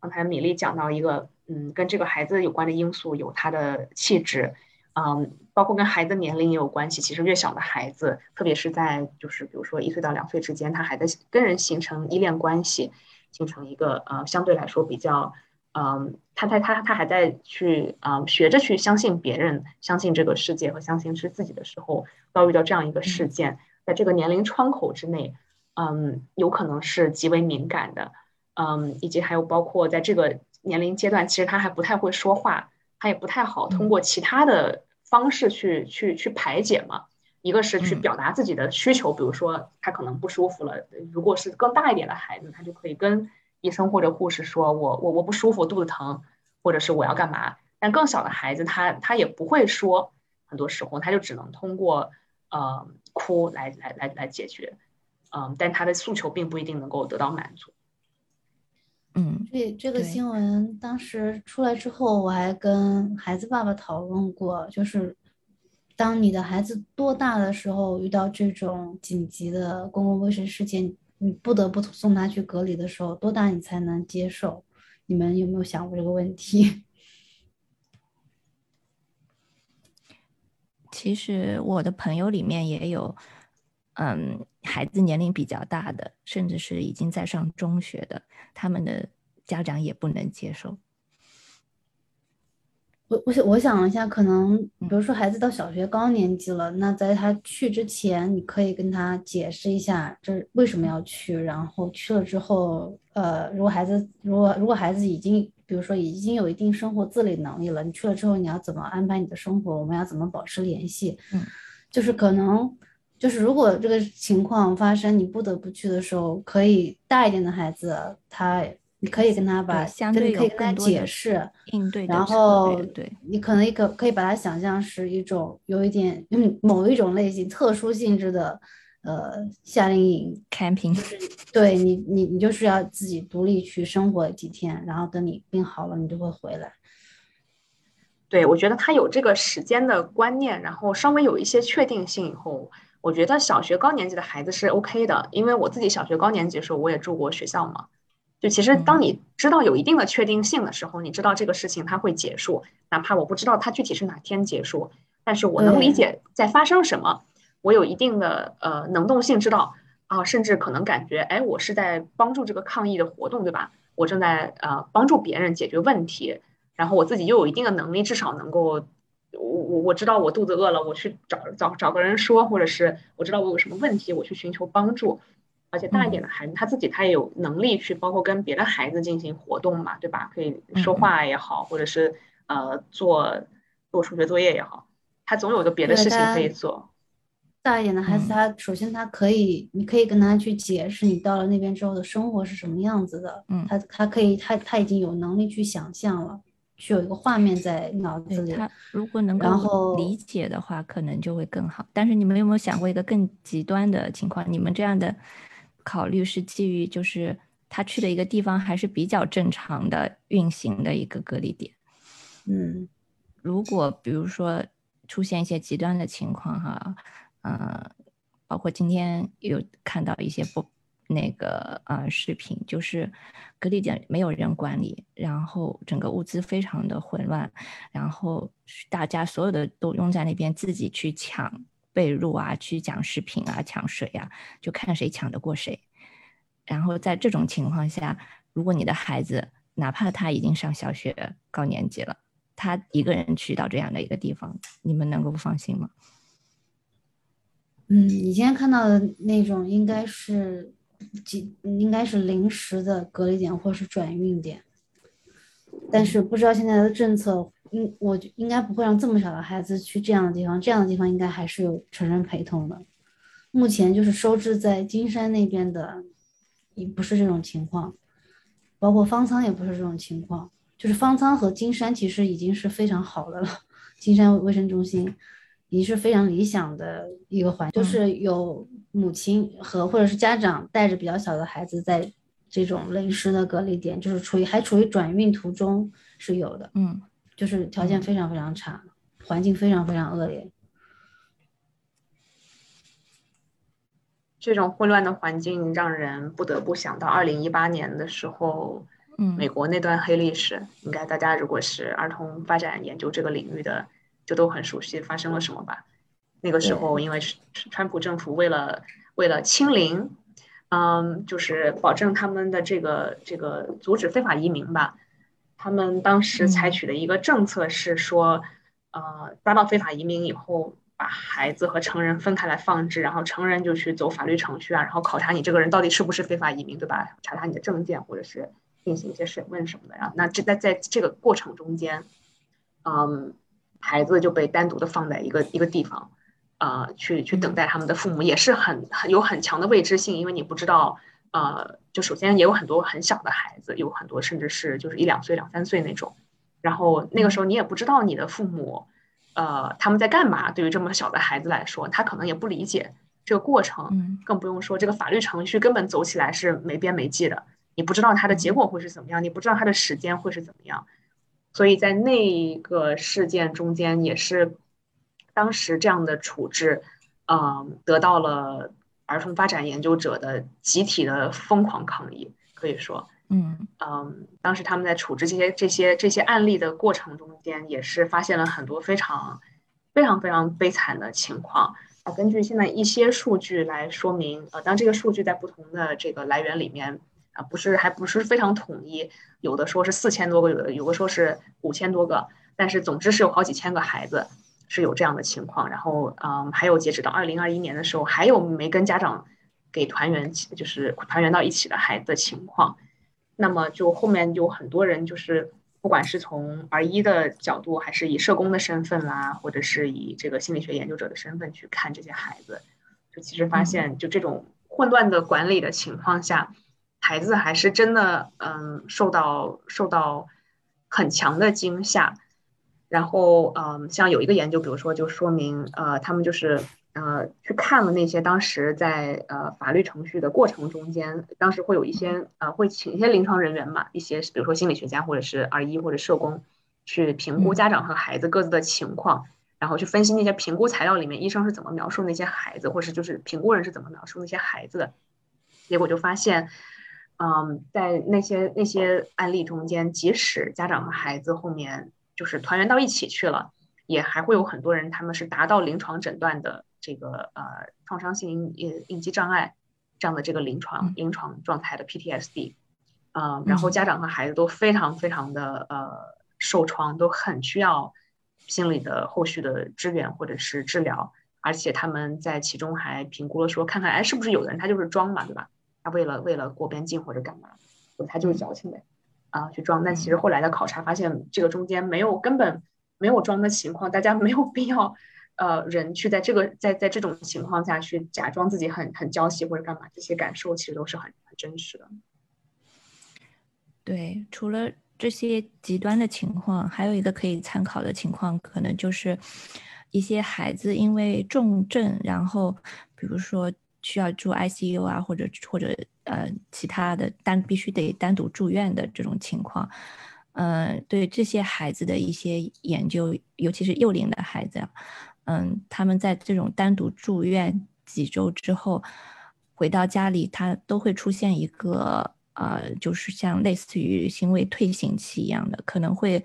刚才米粒讲到一个，嗯，跟这个孩子有关的因素有他的气质。嗯，包括跟孩子年龄也有关系。其实越小的孩子，特别是在就是比如说一岁到两岁之间，他还在跟人形成依恋关系，形成一个呃相对来说比较嗯，他他他他还在去啊学着去相信别人，相信这个世界和相信是自己的时候，遭遇到这样一个事件，在这个年龄窗口之内，嗯，有可能是极为敏感的，嗯，以及还有包括在这个年龄阶段，其实他还不太会说话。他也不太好通过其他的方式去去去排解嘛，一个是去表达自己的需求，比如说他可能不舒服了，如果是更大一点的孩子，他就可以跟医生或者护士说，我我我不舒服，肚子疼，或者是我要干嘛。但更小的孩子，他他也不会说，很多时候他就只能通过呃哭来来来来解决，嗯，但他的诉求并不一定能够得到满足。嗯，这这个新闻当时出来之后，我还跟孩子爸爸讨论过，就是当你的孩子多大的时候遇到这种紧急的公共卫生事件，你不得不送他去隔离的时候，多大你才能接受？你们有没有想过这个问题？[LAUGHS] 其实我的朋友里面也有，嗯。孩子年龄比较大的，甚至是已经在上中学的，他们的家长也不能接受。我我想我想一下，可能比如说孩子到小学高年级了，那在他去之前，你可以跟他解释一下这为什么要去，然后去了之后，呃，如果孩子如果如果孩子已经比如说已经有一定生活自理能力了，你去了之后你要怎么安排你的生活？我们要怎么保持联系？嗯，就是可能。就是如果这个情况发生，你不得不去的时候，可以大一点的孩子，他你可以跟他把，相对可以跟他解释应对，然后对，你可能可可以把它想象是一种有一点嗯某一种类型特殊性质的呃夏令营 camping，就是对你你你就是要自己独立去生活几天，然后等你病好了，你就会回来。对，我觉得他有这个时间的观念，然后稍微有一些确定性以后。我觉得小学高年级的孩子是 OK 的，因为我自己小学高年级的时候我也住过学校嘛。就其实当你知道有一定的确定性的时候，你知道这个事情它会结束，哪怕我不知道它具体是哪天结束，但是我能理解在发生什么，我有一定的呃能动性，知道啊，甚至可能感觉哎，我是在帮助这个抗疫的活动，对吧？我正在呃帮助别人解决问题，然后我自己又有一定的能力，至少能够。我我我知道我肚子饿了，我去找找找个人说，或者是我知道我有什么问题，我去寻求帮助。而且大一点的孩子，他自己他也有能力去，包括跟别的孩子进行活动嘛，对吧？可以说话也好，或者是呃做做数学作业也好，他总有个别的事情可以做。大一点的孩子，他首先他可以，你可以跟他去解释你到了那边之后的生活是什么样子的。嗯，他他可以，他他已经有能力去想象了，去有一个画面在脑子里。他如果能够理解的话，可能就会更好。但是你们有没有想过一个更极端的情况？你们这样的考虑是基于就是他去的一个地方还是比较正常的运行的一个隔离点？嗯，如果比如说出现一些极端的情况哈。嗯，包括今天有看到一些不那个呃视频，就是隔离点没有人管理，然后整个物资非常的混乱，然后大家所有的都拥在那边自己去抢被褥啊，去抢食品啊，抢水啊，就看谁抢得过谁。然后在这种情况下，如果你的孩子哪怕他已经上小学高年级了，他一个人去到这样的一个地方，你们能够放心吗？嗯，你今天看到的那种应该是几，应该是临时的隔离点或是转运点，但是不知道现在的政策，应我应该不会让这么小的孩子去这样的地方，这样的地方应该还是有成人陪同的。目前就是收治在金山那边的，也不是这种情况，包括方舱也不是这种情况，就是方舱和金山其实已经是非常好的了，金山卫生中心。已经是非常理想的一个环境，就是有母亲和或者是家长带着比较小的孩子在这种临时的隔离点，就是处于还处于转运途中是有的，嗯，就是条件非常非常差，环境非常非常恶劣。这种混乱的环境让人不得不想到二零一八年的时候，嗯，美国那段黑历史，应该大家如果是儿童发展研究这个领域的。就都很熟悉发生了什么吧？那个时候，因为是川普政府为了为了清零，嗯，就是保证他们的这个这个阻止非法移民吧，他们当时采取的一个政策是说，呃，抓到非法移民以后，把孩子和成人分开来放置，然后成人就去走法律程序啊，然后考察你这个人到底是不是非法移民，对吧？查查你的证件，或者是进行一些审问什么的。然后，那这在在这个过程中间，嗯。孩子就被单独的放在一个一个地方，呃，去去等待他们的父母，也是很很有很强的未知性，因为你不知道，呃，就首先也有很多很小的孩子，有很多甚至是就是一两岁、两三岁那种，然后那个时候你也不知道你的父母，呃，他们在干嘛。对于这么小的孩子来说，他可能也不理解这个过程，更不用说这个法律程序根本走起来是没边没际的，你不知道它的结果会是怎么样，你不知道它的时间会是怎么样。所以在那个事件中间，也是当时这样的处置，嗯，得到了儿童发展研究者的集体的疯狂抗议。可以说，嗯嗯，当时他们在处置这些这些这些案例的过程中间，也是发现了很多非常非常非常悲惨的情况。啊，根据现在一些数据来说明，呃，当这个数据在不同的这个来源里面。啊，不是，还不是非常统一，有的说是四千多个，有的有的说是五千多个，但是总之是有好几千个孩子是有这样的情况。然后，嗯，还有截止到二零二一年的时候，还有没跟家长给团圆，就是团圆到一起的孩子的情况。那么，就后面有很多人，就是不管是从儿医的角度，还是以社工的身份啦，或者是以这个心理学研究者的身份去看这些孩子，就其实发现，就这种混乱的管理的情况下。孩子还是真的，嗯，受到受到很强的惊吓，然后，嗯，像有一个研究，比如说，就说明，呃，他们就是，呃，去看了那些当时在呃法律程序的过程中间，当时会有一些，呃，会请一些临床人员嘛，一些比如说心理学家或者是儿医或者社工，去评估家长和孩子各自的情况，然后去分析那些评估材料里面医生是怎么描述那些孩子，或是就是评估人是怎么描述那些孩子的，结果就发现。嗯，在那些那些案例中间，即使家长和孩子后面就是团圆到一起去了，也还会有很多人他们是达到临床诊断的这个呃创伤性应应激障碍这样的这个临床临床状态的 PTSD，嗯，然后家长和孩子都非常非常的呃受创，都很需要心理的后续的支援或者是治疗，而且他们在其中还评估了说，看看哎是不是有的人他就是装嘛，对吧？他为了为了过边境或者干嘛，他就是矫情呗。啊去装，但其实后来的考察发现，这个中间没有根本没有装的情况，大家没有必要，呃，人去在这个在在这种情况下去假装自己很很娇气或者干嘛，这些感受其实都是很很真实的。对，除了这些极端的情况，还有一个可以参考的情况，可能就是一些孩子因为重症，然后比如说需要住 ICU 啊，或者或者呃其他的单必须得单独住院的这种情况，嗯，对这些孩子的一些研究，尤其是幼龄的孩子，嗯，他们在这种单独住院几周之后，回到家里，他都会出现一个。呃，就是像类似于行为退行期一样的，可能会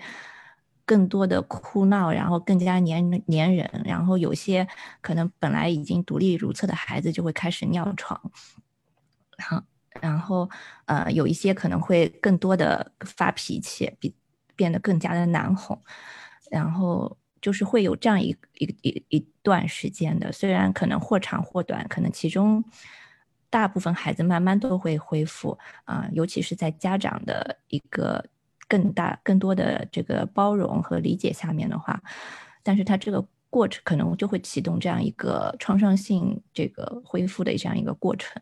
更多的哭闹，然后更加粘粘人，然后有些可能本来已经独立如厕的孩子就会开始尿床，然后然后呃，有一些可能会更多的发脾气，比变得更加的难哄，然后就是会有这样一一一一段时间的，虽然可能或长或短，可能其中。大部分孩子慢慢都会恢复啊，尤其是在家长的一个更大、更多的这个包容和理解下面的话，但是他这个过程可能就会启动这样一个创伤性这个恢复的这样一个过程。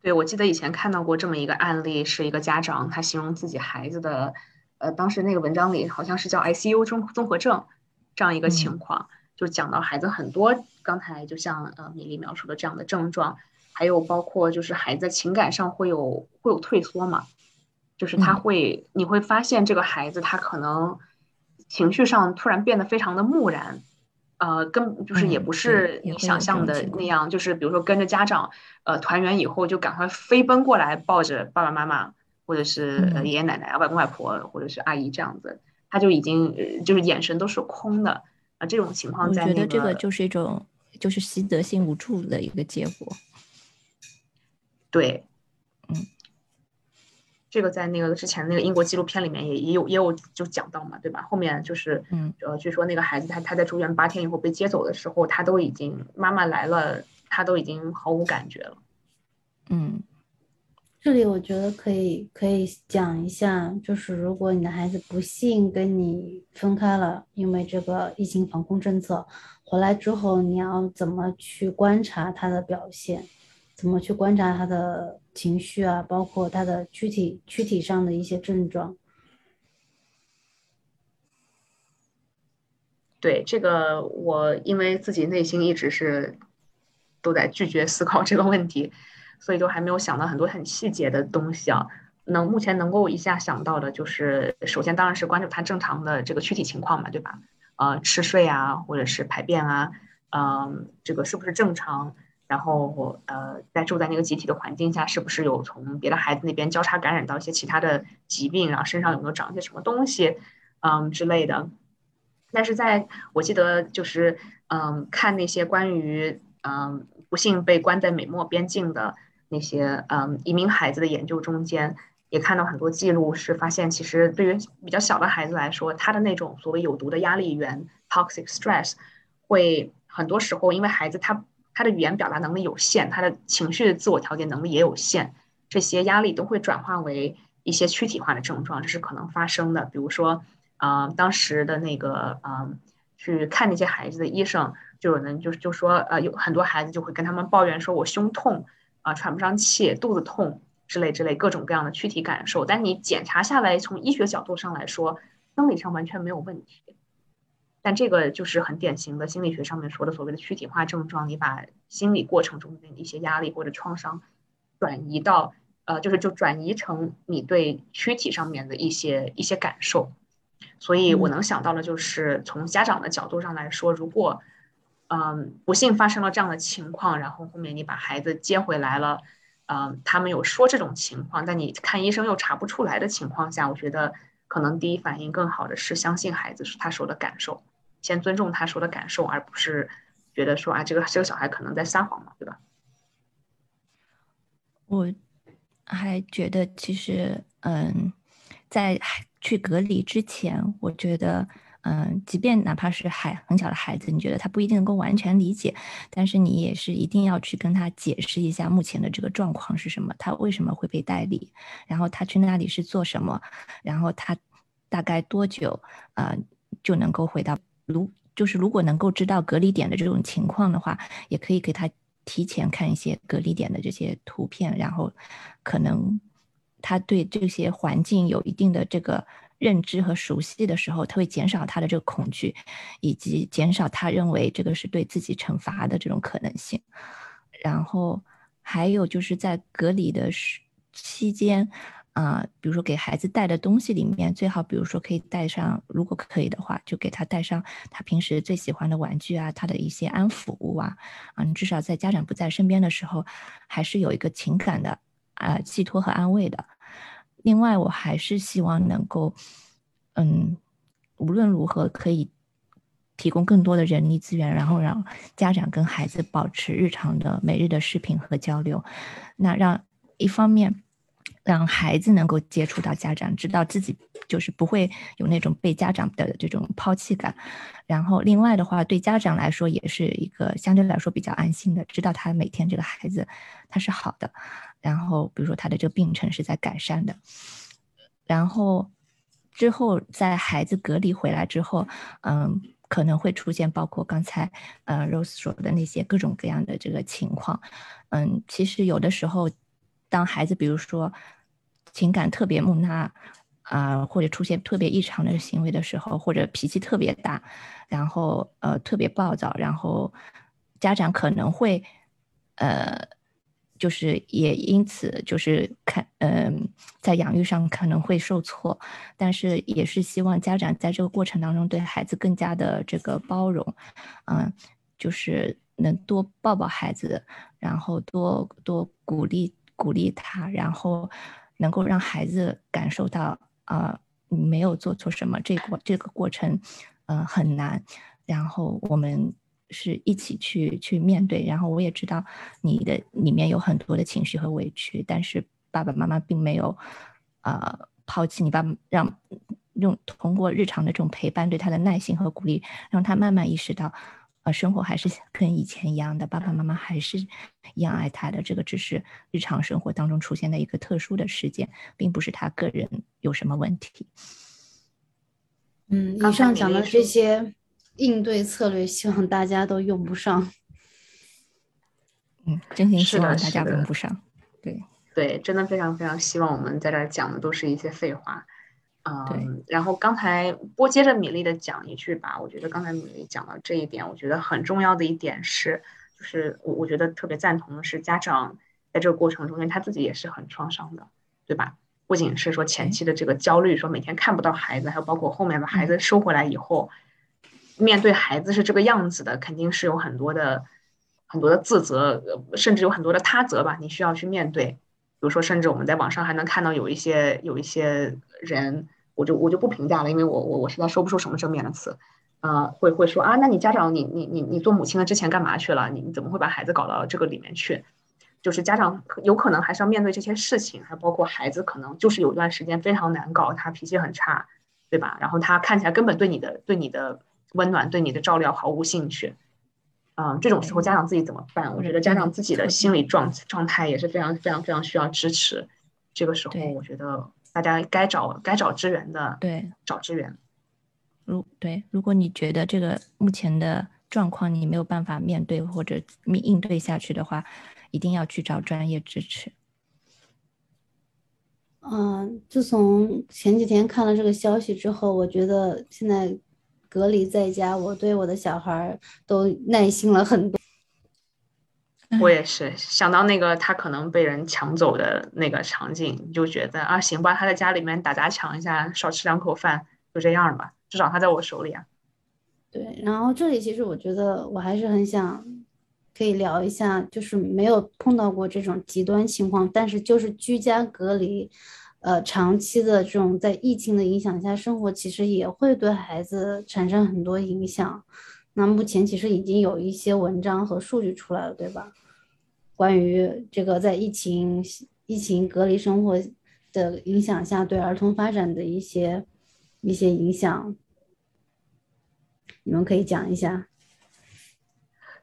对，我记得以前看到过这么一个案例，是一个家长他形容自己孩子的，呃，当时那个文章里好像是叫 ICU 综综合症这样一个情况。就讲到孩子很多，刚才就像呃米粒描述的这样的症状，还有包括就是孩子情感上会有会有退缩嘛，就是他会你会发现这个孩子他可能情绪上突然变得非常的木然，呃，跟就是也不是你想象的那样，就是比如说跟着家长呃团圆以后就赶快飞奔过来抱着爸爸妈妈或者是爷爷奶奶、外公外婆或者是阿姨这样子，他就已经就是眼神都是空的。啊，这种情况在，我觉得这个就是一种就是习得性无助的一个结果。对，嗯，这个在那个之前那个英国纪录片里面也也有也有就讲到嘛，对吧？后面就是，嗯，呃，据说那个孩子他他在住院八天以后被接走的时候，他都已经妈妈来了，他都已经毫无感觉了。嗯。这里我觉得可以可以讲一下，就是如果你的孩子不幸跟你分开了，因为这个疫情防控政策，回来之后你要怎么去观察他的表现，怎么去观察他的情绪啊，包括他的躯体躯体上的一些症状。对这个，我因为自己内心一直是都在拒绝思考这个问题。所以就还没有想到很多很细节的东西啊。能目前能够一下想到的就是，首先当然是关注他正常的这个躯体情况嘛，对吧？呃，吃睡啊，或者是排便啊，嗯，这个是不是正常？然后呃，在住在那个集体的环境下，是不是有从别的孩子那边交叉感染到一些其他的疾病？然后身上有没有长一些什么东西？嗯之类的。但是在我记得就是嗯，看那些关于嗯不幸被关在美墨边境的。那些嗯移民孩子的研究中间，也看到很多记录，是发现其实对于比较小的孩子来说，他的那种所谓有毒的压力源 （toxic stress） 会很多时候，因为孩子他他的语言表达能力有限，他的情绪自我调节能力也有限，这些压力都会转化为一些躯体化的症状，这是可能发生的。比如说，啊，当时的那个嗯去看那些孩子的医生，就有人就就说，呃，有很多孩子就会跟他们抱怨说，我胸痛。啊，喘不上气，肚子痛之类之类各种各样的躯体感受，但你检查下来，从医学角度上来说，生理上完全没有问题。但这个就是很典型的心理学上面说的所谓的躯体化症状，你把心理过程中的一些压力或者创伤转移到呃，就是就转移成你对躯体上面的一些一些感受。所以我能想到的就是从家长的角度上来说，如果。嗯，不幸发生了这样的情况，然后后面你把孩子接回来了，嗯，他们有说这种情况，但你看医生又查不出来的情况下，我觉得可能第一反应更好的是相信孩子是他说的感受，先尊重他说的感受，而不是觉得说啊，这个这个小孩可能在撒谎嘛，对吧？我还觉得其实，嗯，在去隔离之前，我觉得。嗯，即便哪怕是孩很小的孩子，你觉得他不一定能够完全理解，但是你也是一定要去跟他解释一下目前的这个状况是什么，他为什么会被代理，然后他去那里是做什么，然后他大概多久啊就能够回到如就是如果能够知道隔离点的这种情况的话，也可以给他提前看一些隔离点的这些图片，然后可能他对这些环境有一定的这个。认知和熟悉的时候，他会减少他的这个恐惧，以及减少他认为这个是对自己惩罚的这种可能性。然后还有就是在隔离的时期间，啊，比如说给孩子带的东西里面，最好比如说可以带上，如果可以的话，就给他带上他平时最喜欢的玩具啊，他的一些安抚物啊，啊，你至少在家长不在身边的时候，还是有一个情感的啊寄托和安慰的。另外，我还是希望能够，嗯，无论如何可以提供更多的人力资源，然后让家长跟孩子保持日常的每日的视频和交流。那让一方面让孩子能够接触到家长，知道自己就是不会有那种被家长的这种抛弃感。然后另外的话，对家长来说也是一个相对来说比较安心的，知道他每天这个孩子他是好的。然后，比如说他的这个病程是在改善的，然后之后在孩子隔离回来之后，嗯，可能会出现包括刚才呃 Rose 说的那些各种各样的这个情况，嗯，其实有的时候，当孩子比如说情感特别木讷啊，或者出现特别异常的行为的时候，或者脾气特别大，然后呃特别暴躁，然后家长可能会呃。就是也因此就是看，嗯，在养育上可能会受挫，但是也是希望家长在这个过程当中对孩子更加的这个包容，嗯，就是能多抱抱孩子，然后多多鼓励鼓励他，然后能够让孩子感受到啊，你没有做错什么，这过这个过程，嗯，很难，然后我们。是一起去去面对，然后我也知道你的里面有很多的情绪和委屈，但是爸爸妈妈并没有，呃，抛弃你，爸让用通过日常的这种陪伴，对他的耐心和鼓励，让他慢慢意识到，呃，生活还是跟以前一样的，爸爸妈妈还是一样爱他的，这个只是日常生活当中出现的一个特殊的事件，并不是他个人有什么问题。嗯，以上讲的这些。应对策略，希望大家都用不上。嗯，真心希望大家用不上。对对，真的非常非常希望我们在这儿讲的都是一些废话。嗯，然后刚才波接着米粒的讲一句吧，我觉得刚才米粒讲到这一点，我觉得很重要的一点是，就是我我觉得特别赞同的是，家长在这个过程中间他自己也是很创伤的，对吧？不仅是说前期的这个焦虑，说每天看不到孩子，还有包括后面把孩子收回来以后。面对孩子是这个样子的，肯定是有很多的很多的自责，甚至有很多的他责吧。你需要去面对，比如说，甚至我们在网上还能看到有一些有一些人，我就我就不评价了，因为我我我实在说不出什么正面的词，呃，会会说啊，那你家长你你你你做母亲的之前干嘛去了？你你怎么会把孩子搞到这个里面去？就是家长有可能还是要面对这些事情，还包括孩子可能就是有一段时间非常难搞，他脾气很差，对吧？然后他看起来根本对你的对你的。温暖对你的照料毫无兴趣，嗯，这种时候家长自己怎么办？我觉得家长自己的心理状状态也是非常非常非常需要支持。这个时候，我觉得大家该找该找支援的，对，找支援。如对，如果你觉得这个目前的状况你没有办法面对或者应对下去的话，一定要去找专业支持。嗯，自从前几天看了这个消息之后，我觉得现在。隔离在家，我对我的小孩都耐心了很多。我也是想到那个他可能被人抢走的那个场景，就觉得啊，行吧，他在家里面打砸抢一下，少吃两口饭，就这样吧，至少他在我手里啊。对，然后这里其实我觉得我还是很想可以聊一下，就是没有碰到过这种极端情况，但是就是居家隔离。呃，长期的这种在疫情的影响下生活，其实也会对孩子产生很多影响。那目前其实已经有一些文章和数据出来了，对吧？关于这个在疫情疫情隔离生活的影响下，对儿童发展的一些一些影响。你们可以讲一下。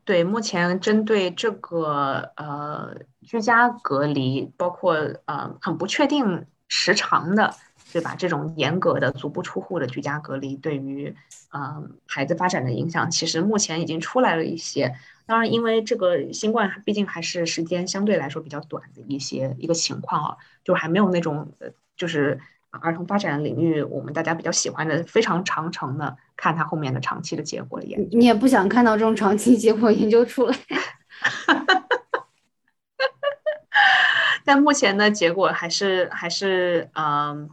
对，目前针对这个呃居家隔离，包括呃很不确定时长的，对吧？这种严格的足不出户的居家隔离，对于呃孩子发展的影响，其实目前已经出来了一些。当然，因为这个新冠毕竟还是时间相对来说比较短的一些一个情况啊，就还没有那种呃就是。儿童发展领域，我们大家比较喜欢的非常长程的，看它后面的长期的结果的研究。你也不想看到这种长期结果研究出来。[LAUGHS] 但目前的结果还是还是嗯，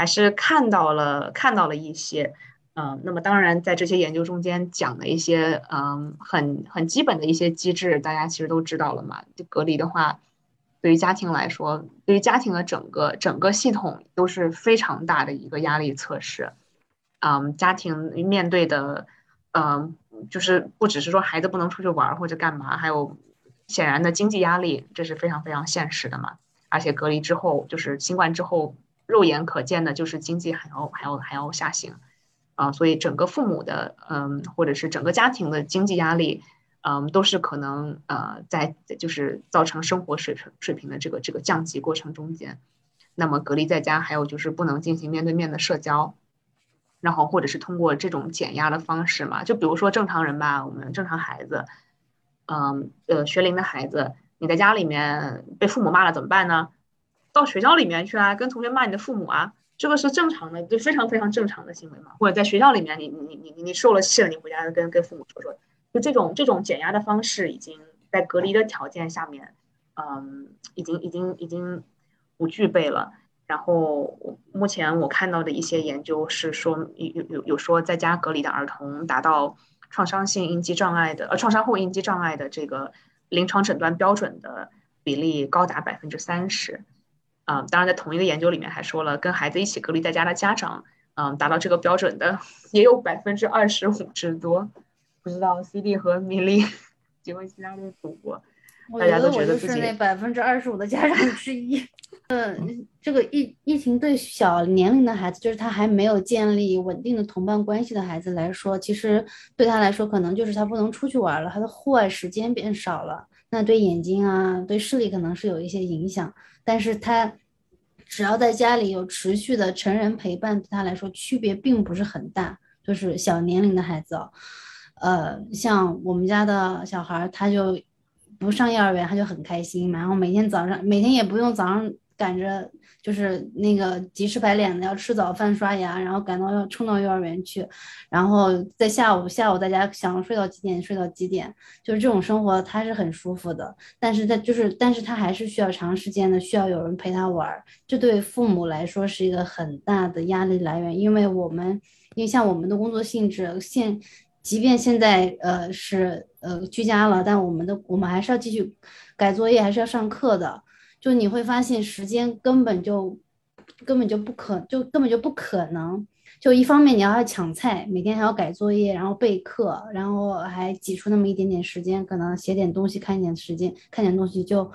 还是看到了看到了一些嗯。那么当然，在这些研究中间讲的一些嗯很很基本的一些机制，大家其实都知道了嘛。就隔离的话。对于家庭来说，对于家庭的整个整个系统都是非常大的一个压力测试。嗯，家庭面对的，嗯，就是不只是说孩子不能出去玩或者干嘛，还有显然的经济压力，这是非常非常现实的嘛。而且隔离之后，就是新冠之后，肉眼可见的就是经济还要还要还要下行。啊，所以整个父母的，嗯，或者是整个家庭的经济压力。嗯，都是可能呃，在就是造成生活水平水平的这个这个降级过程中间，那么隔离在家，还有就是不能进行面对面的社交，然后或者是通过这种减压的方式嘛，就比如说正常人吧，我们正常孩子，嗯呃学龄的孩子，你在家里面被父母骂了怎么办呢？到学校里面去啊，跟同学骂你的父母啊，这个是正常的，就非常非常正常的行为嘛。或者在学校里面，你你你你你受了气了，你回家跟跟父母说说。就这种这种减压的方式，已经在隔离的条件下面，嗯，已经已经已经不具备了。然后目前我看到的一些研究是说，有有有说在家隔离的儿童达到创伤性应激障碍的呃创伤后应激障碍的这个临床诊断标准的比例高达百分之三十。啊，当然在同一个研究里面还说了，跟孩子一起隔离在家的家长，嗯，达到这个标准的也有百分之二十五之多。不知道 CD 和米粒几位其他的主播，大家都觉得自己那百分之二十五的家长之一。嗯，这个疫疫情对小年龄的孩子，就是他还没有建立稳定的同伴关系的孩子来说，其实对他来说，可能就是他不能出去玩了，他的户外时间变少了，那对眼睛啊，对视力可能是有一些影响。但是他只要在家里有持续的成人陪伴，对他来说区别并不是很大，就是小年龄的孩子哦。呃，像我们家的小孩，他就不上幼儿园，他就很开心。然后每天早上，每天也不用早上赶着，就是那个急赤白脸的要吃早饭、刷牙，然后赶到要冲到幼儿园去。然后在下午，下午大家想睡到几点睡到几点，就是这种生活他是很舒服的。但是他就是，但是他还是需要长时间的需要有人陪他玩，这对父母来说是一个很大的压力来源，因为我们，因为像我们的工作性质现。即便现在呃是呃居家了，但我们的我们还是要继续改作业，还是要上课的。就你会发现时间根本就根本就不可，就根本就不可能。就一方面你要要抢菜，每天还要改作业，然后备课，然后还挤出那么一点点时间，可能写点东西，看一点时间，看点东西就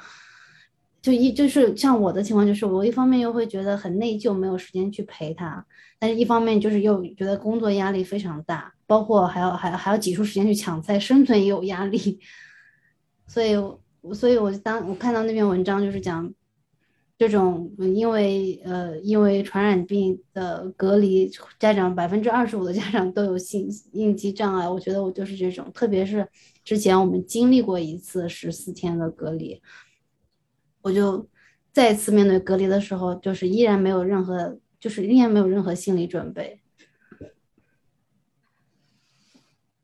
就一就是像我的情况，就是我一方面又会觉得很内疚，没有时间去陪他，但是一方面就是又觉得工作压力非常大。包括还要还还要挤出时间去抢菜，生存也有压力，[LAUGHS] 所以所以我当我看到那篇文章，就是讲这种因为呃因为传染病的隔离，家长百分之二十五的家长都有性应激障碍，我觉得我就是这种，特别是之前我们经历过一次十四天的隔离，我就再次面对隔离的时候，就是依然没有任何就是依然没有任何心理准备。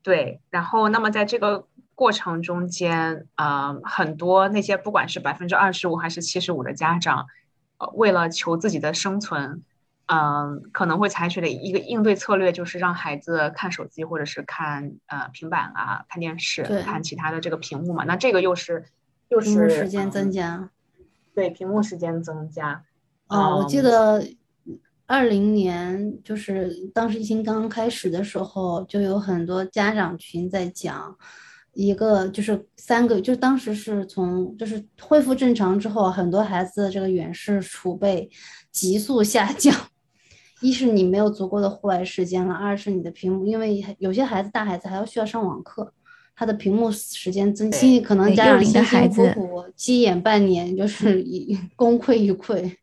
对，然后那么在这个过程中间，呃，很多那些不管是百分之二十五还是七十五的家长，呃，为了求自己的生存，嗯，可能会采取的一个应对策略就是让孩子看手机或者是看呃平板啊，看电视，看其他的这个屏幕嘛。那这个又是又是时间增加，对，屏幕时间增加。哦，我记得。二零年就是当时疫情刚刚开始的时候，就有很多家长群在讲，一个就是三个，就当时是从就是恢复正常之后，很多孩子的这个远视储备急速下降，一是你没有足够的户外时间了，二是你的屏幕，因为有些孩子大孩子还要需要上网课，他的屏幕时间增期，可能家长辛辛苦苦积眼半年，就是一 [LAUGHS] 功亏一篑。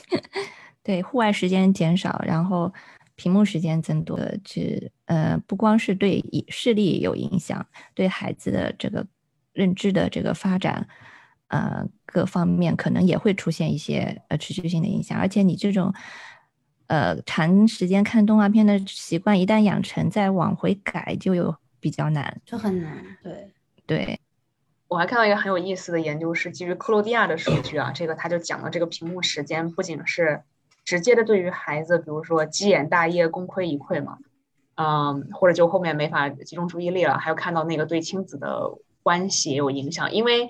[LAUGHS] 对，户外时间减少，然后屏幕时间增多，这呃不光是对视力有影响，对孩子的这个认知的这个发展。呃，各方面可能也会出现一些呃持续性的影响，而且你这种呃长时间看动画片的习惯一旦养成，再往回改就有比较难，就很难。对对，我还看到一个很有意思的研究，是基于克罗地亚的数据啊，这个他就讲了这个屏幕时间不仅是直接的对于孩子，比如说鸡眼大业、功亏一篑嘛，嗯，或者就后面没法集中注意力了，还有看到那个对亲子的关系也有影响，因为。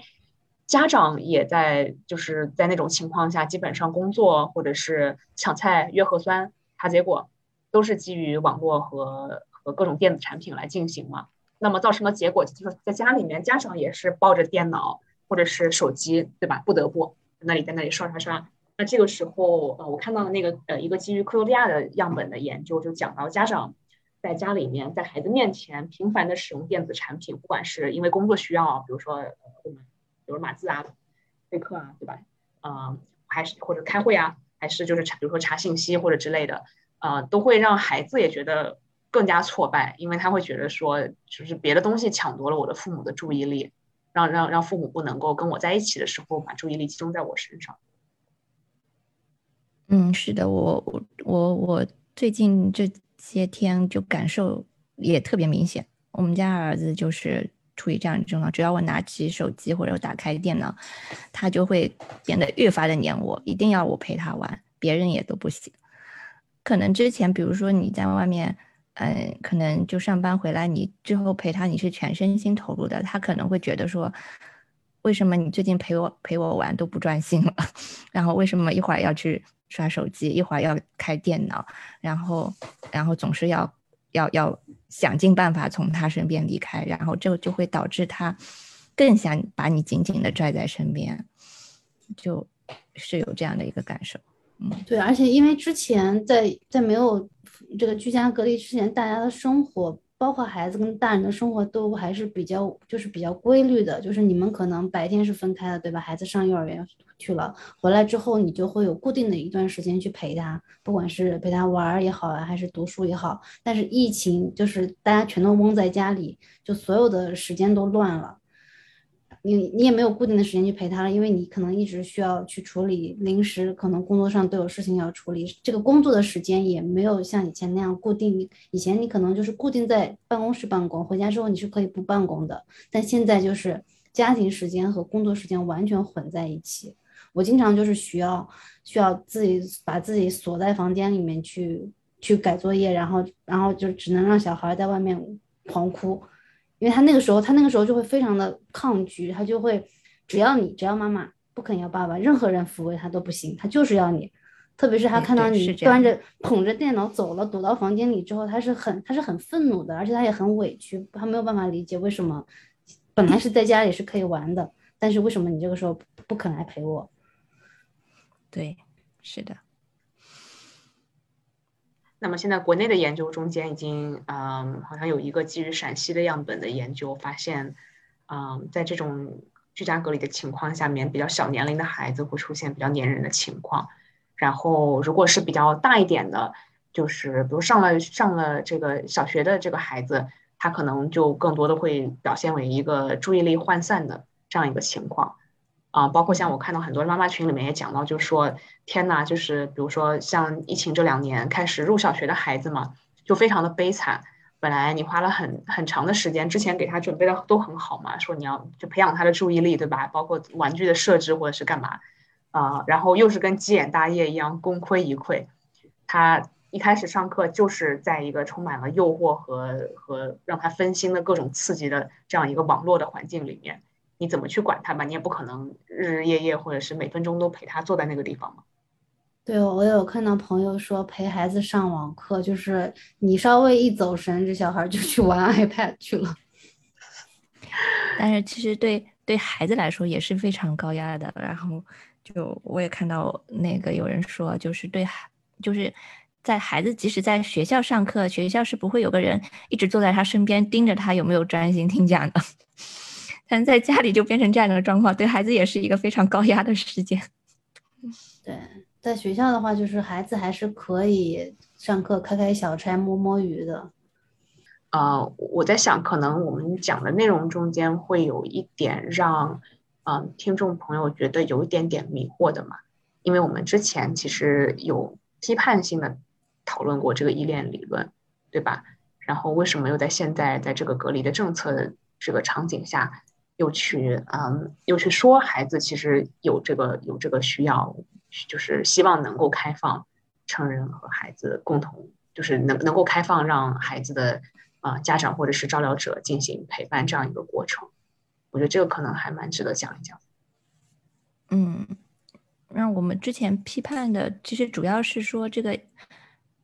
家长也在，就是在那种情况下，基本上工作或者是抢菜、约核酸，查结果都是基于网络和和各种电子产品来进行嘛。那么造成的结果就是在家里面，家长也是抱着电脑或者是手机，对吧？不得不那里在那里刷刷刷。那这个时候，呃，我看到的那个呃一个基于克罗地亚的样本的研究，就讲到家长在家里面在孩子面前频繁的使用电子产品，不管是因为工作需要，比如说我们。比如码字啊、备课啊，对吧？嗯，还是或者开会啊，还是就是查，比如说查信息或者之类的，呃，都会让孩子也觉得更加挫败，因为他会觉得说，就是别的东西抢夺了我的父母的注意力，让让让父母不能够跟我在一起的时候把注意力集中在我身上。嗯，是的，我我我我最近这些天就感受也特别明显，我们家儿子就是。处于这样的状况，只要我拿起手机或者打开电脑，他就会变得越发的黏我，一定要我陪他玩，别人也都不行。可能之前，比如说你在外面，嗯，可能就上班回来，你之后陪他，你是全身心投入的，他可能会觉得说，为什么你最近陪我陪我玩都不专心了？[LAUGHS] 然后为什么一会儿要去刷手机，一会儿要开电脑，然后然后总是要。要要想尽办法从他身边离开，然后这个就会导致他更想把你紧紧的拽在身边，就是有这样的一个感受。嗯，对，而且因为之前在在没有这个居家隔离之前，大家的生活。包括孩子跟大人的生活都还是比较，就是比较规律的。就是你们可能白天是分开的，对吧？孩子上幼儿园去了，回来之后你就会有固定的一段时间去陪他，不管是陪他玩也好啊，还是读书也好。但是疫情就是大家全都蒙在家里，就所有的时间都乱了。你你也没有固定的时间去陪他了，因为你可能一直需要去处理临时，可能工作上都有事情要处理。这个工作的时间也没有像以前那样固定。以前你可能就是固定在办公室办公，回家之后你是可以不办公的。但现在就是家庭时间和工作时间完全混在一起。我经常就是需要需要自己把自己锁在房间里面去去改作业，然后然后就只能让小孩在外面狂哭。因为他那个时候，他那个时候就会非常的抗拒，他就会，只要你，只要妈妈不肯要爸爸，任何人抚慰他都不行，他就是要你。特别是他看到你端着捧着电脑走了，躲到房间里之后，他是很他是很愤怒的，而且他也很委屈，他没有办法理解为什么本来是在家里是可以玩的，但是为什么你这个时候不肯来陪我？对，是的。那么现在国内的研究中间已经，嗯，好像有一个基于陕西的样本的研究发现，嗯，在这种居家隔离的情况下面，比较小年龄的孩子会出现比较粘人的情况。然后如果是比较大一点的，就是比如上了上了这个小学的这个孩子，他可能就更多的会表现为一个注意力涣散的这样一个情况。啊，包括像我看到很多妈妈群里面也讲到，就说天呐，就是比如说像疫情这两年开始入小学的孩子嘛，就非常的悲惨。本来你花了很很长的时间，之前给他准备的都很好嘛，说你要就培养他的注意力，对吧？包括玩具的设置或者是干嘛啊，然后又是跟鸡眼大业一样功亏一篑。他一开始上课就是在一个充满了诱惑和和让他分心的各种刺激的这样一个网络的环境里面。你怎么去管他吧？你也不可能日日夜夜或者是每分钟都陪他坐在那个地方嘛。对，我有看到朋友说陪孩子上网课，就是你稍微一走神，这小孩就去玩 [LAUGHS] iPad 去了。[LAUGHS] 但是其实对对孩子来说也是非常高压的。然后就我也看到那个有人说，就是对孩，就是在孩子即使在学校上课，学校是不会有个人一直坐在他身边盯着他有没有专心听讲的。但在家里就变成这样的状况，对孩子也是一个非常高压的时间。[LAUGHS] 对，在学校的话，就是孩子还是可以上课开开小差、摸摸鱼的。呃，我在想，可能我们讲的内容中间会有一点让，嗯，听众朋友觉得有一点点迷惑的嘛，因为我们之前其实有批判性的讨论过这个依恋理论，对吧？然后为什么又在现在在这个隔离的政策的这个场景下？又去嗯，又去说孩子其实有这个有这个需要，就是希望能够开放成人和孩子共同，就是能能够开放让孩子的啊家长或者是照料者进行陪伴这样一个过程。我觉得这个可能还蛮值得讲一讲。嗯，那我们之前批判的其实主要是说这个。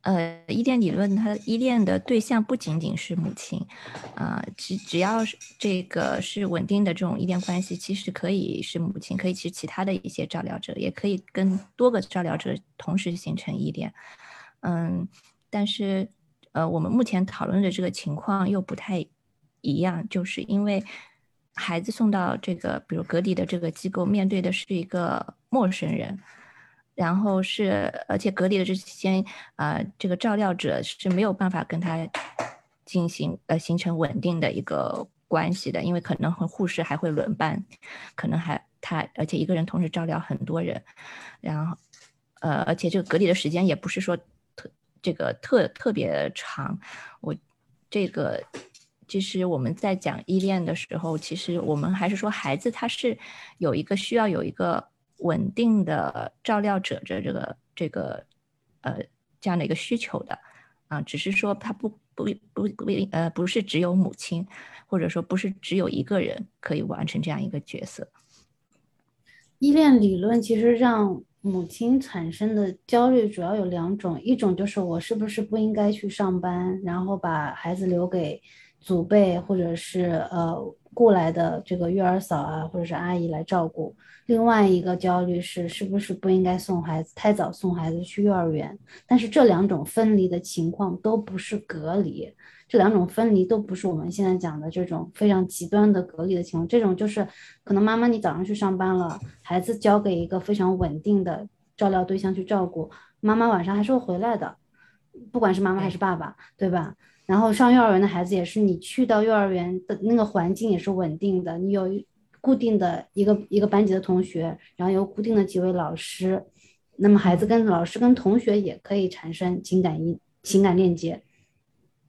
呃，依恋理论，它依恋的对象不仅仅是母亲，啊，只只要是这个是稳定的这种依恋关系，其实可以是母亲，可以是其他的一些照料者，也可以跟多个照料者同时形成依恋。嗯，但是呃，我们目前讨论的这个情况又不太一样，就是因为孩子送到这个比如隔离的这个机构，面对的是一个陌生人。然后是，而且隔离的这期间，呃，这个照料者是没有办法跟他进行呃形成稳定的一个关系的，因为可能和护士还会轮班，可能还他而且一个人同时照料很多人，然后呃，而且这个隔离的时间也不是说特这个特特别长。我这个其实我们在讲依恋的时候，其实我们还是说孩子他是有一个需要有一个。稳定的照料者的这个这个呃这样的一个需求的啊，只是说他不不不不呃不是只有母亲，或者说不是只有一个人可以完成这样一个角色。依恋理论其实让母亲产生的焦虑主要有两种，一种就是我是不是不应该去上班，然后把孩子留给祖辈或者是呃。雇来的这个育儿嫂啊，或者是阿姨来照顾。另外一个焦虑是，是不是不应该送孩子太早送孩子去幼儿园？但是这两种分离的情况都不是隔离，这两种分离都不是我们现在讲的这种非常极端的隔离的情况。这种就是可能妈妈你早上去上班了，孩子交给一个非常稳定的照料对象去照顾，妈妈晚上还是会回来的，不管是妈妈还是爸爸，对吧？然后上幼儿园的孩子也是，你去到幼儿园的那个环境也是稳定的，你有固定的一个一个班级的同学，然后有固定的几位老师，那么孩子跟老师跟同学也可以产生情感一情感链接，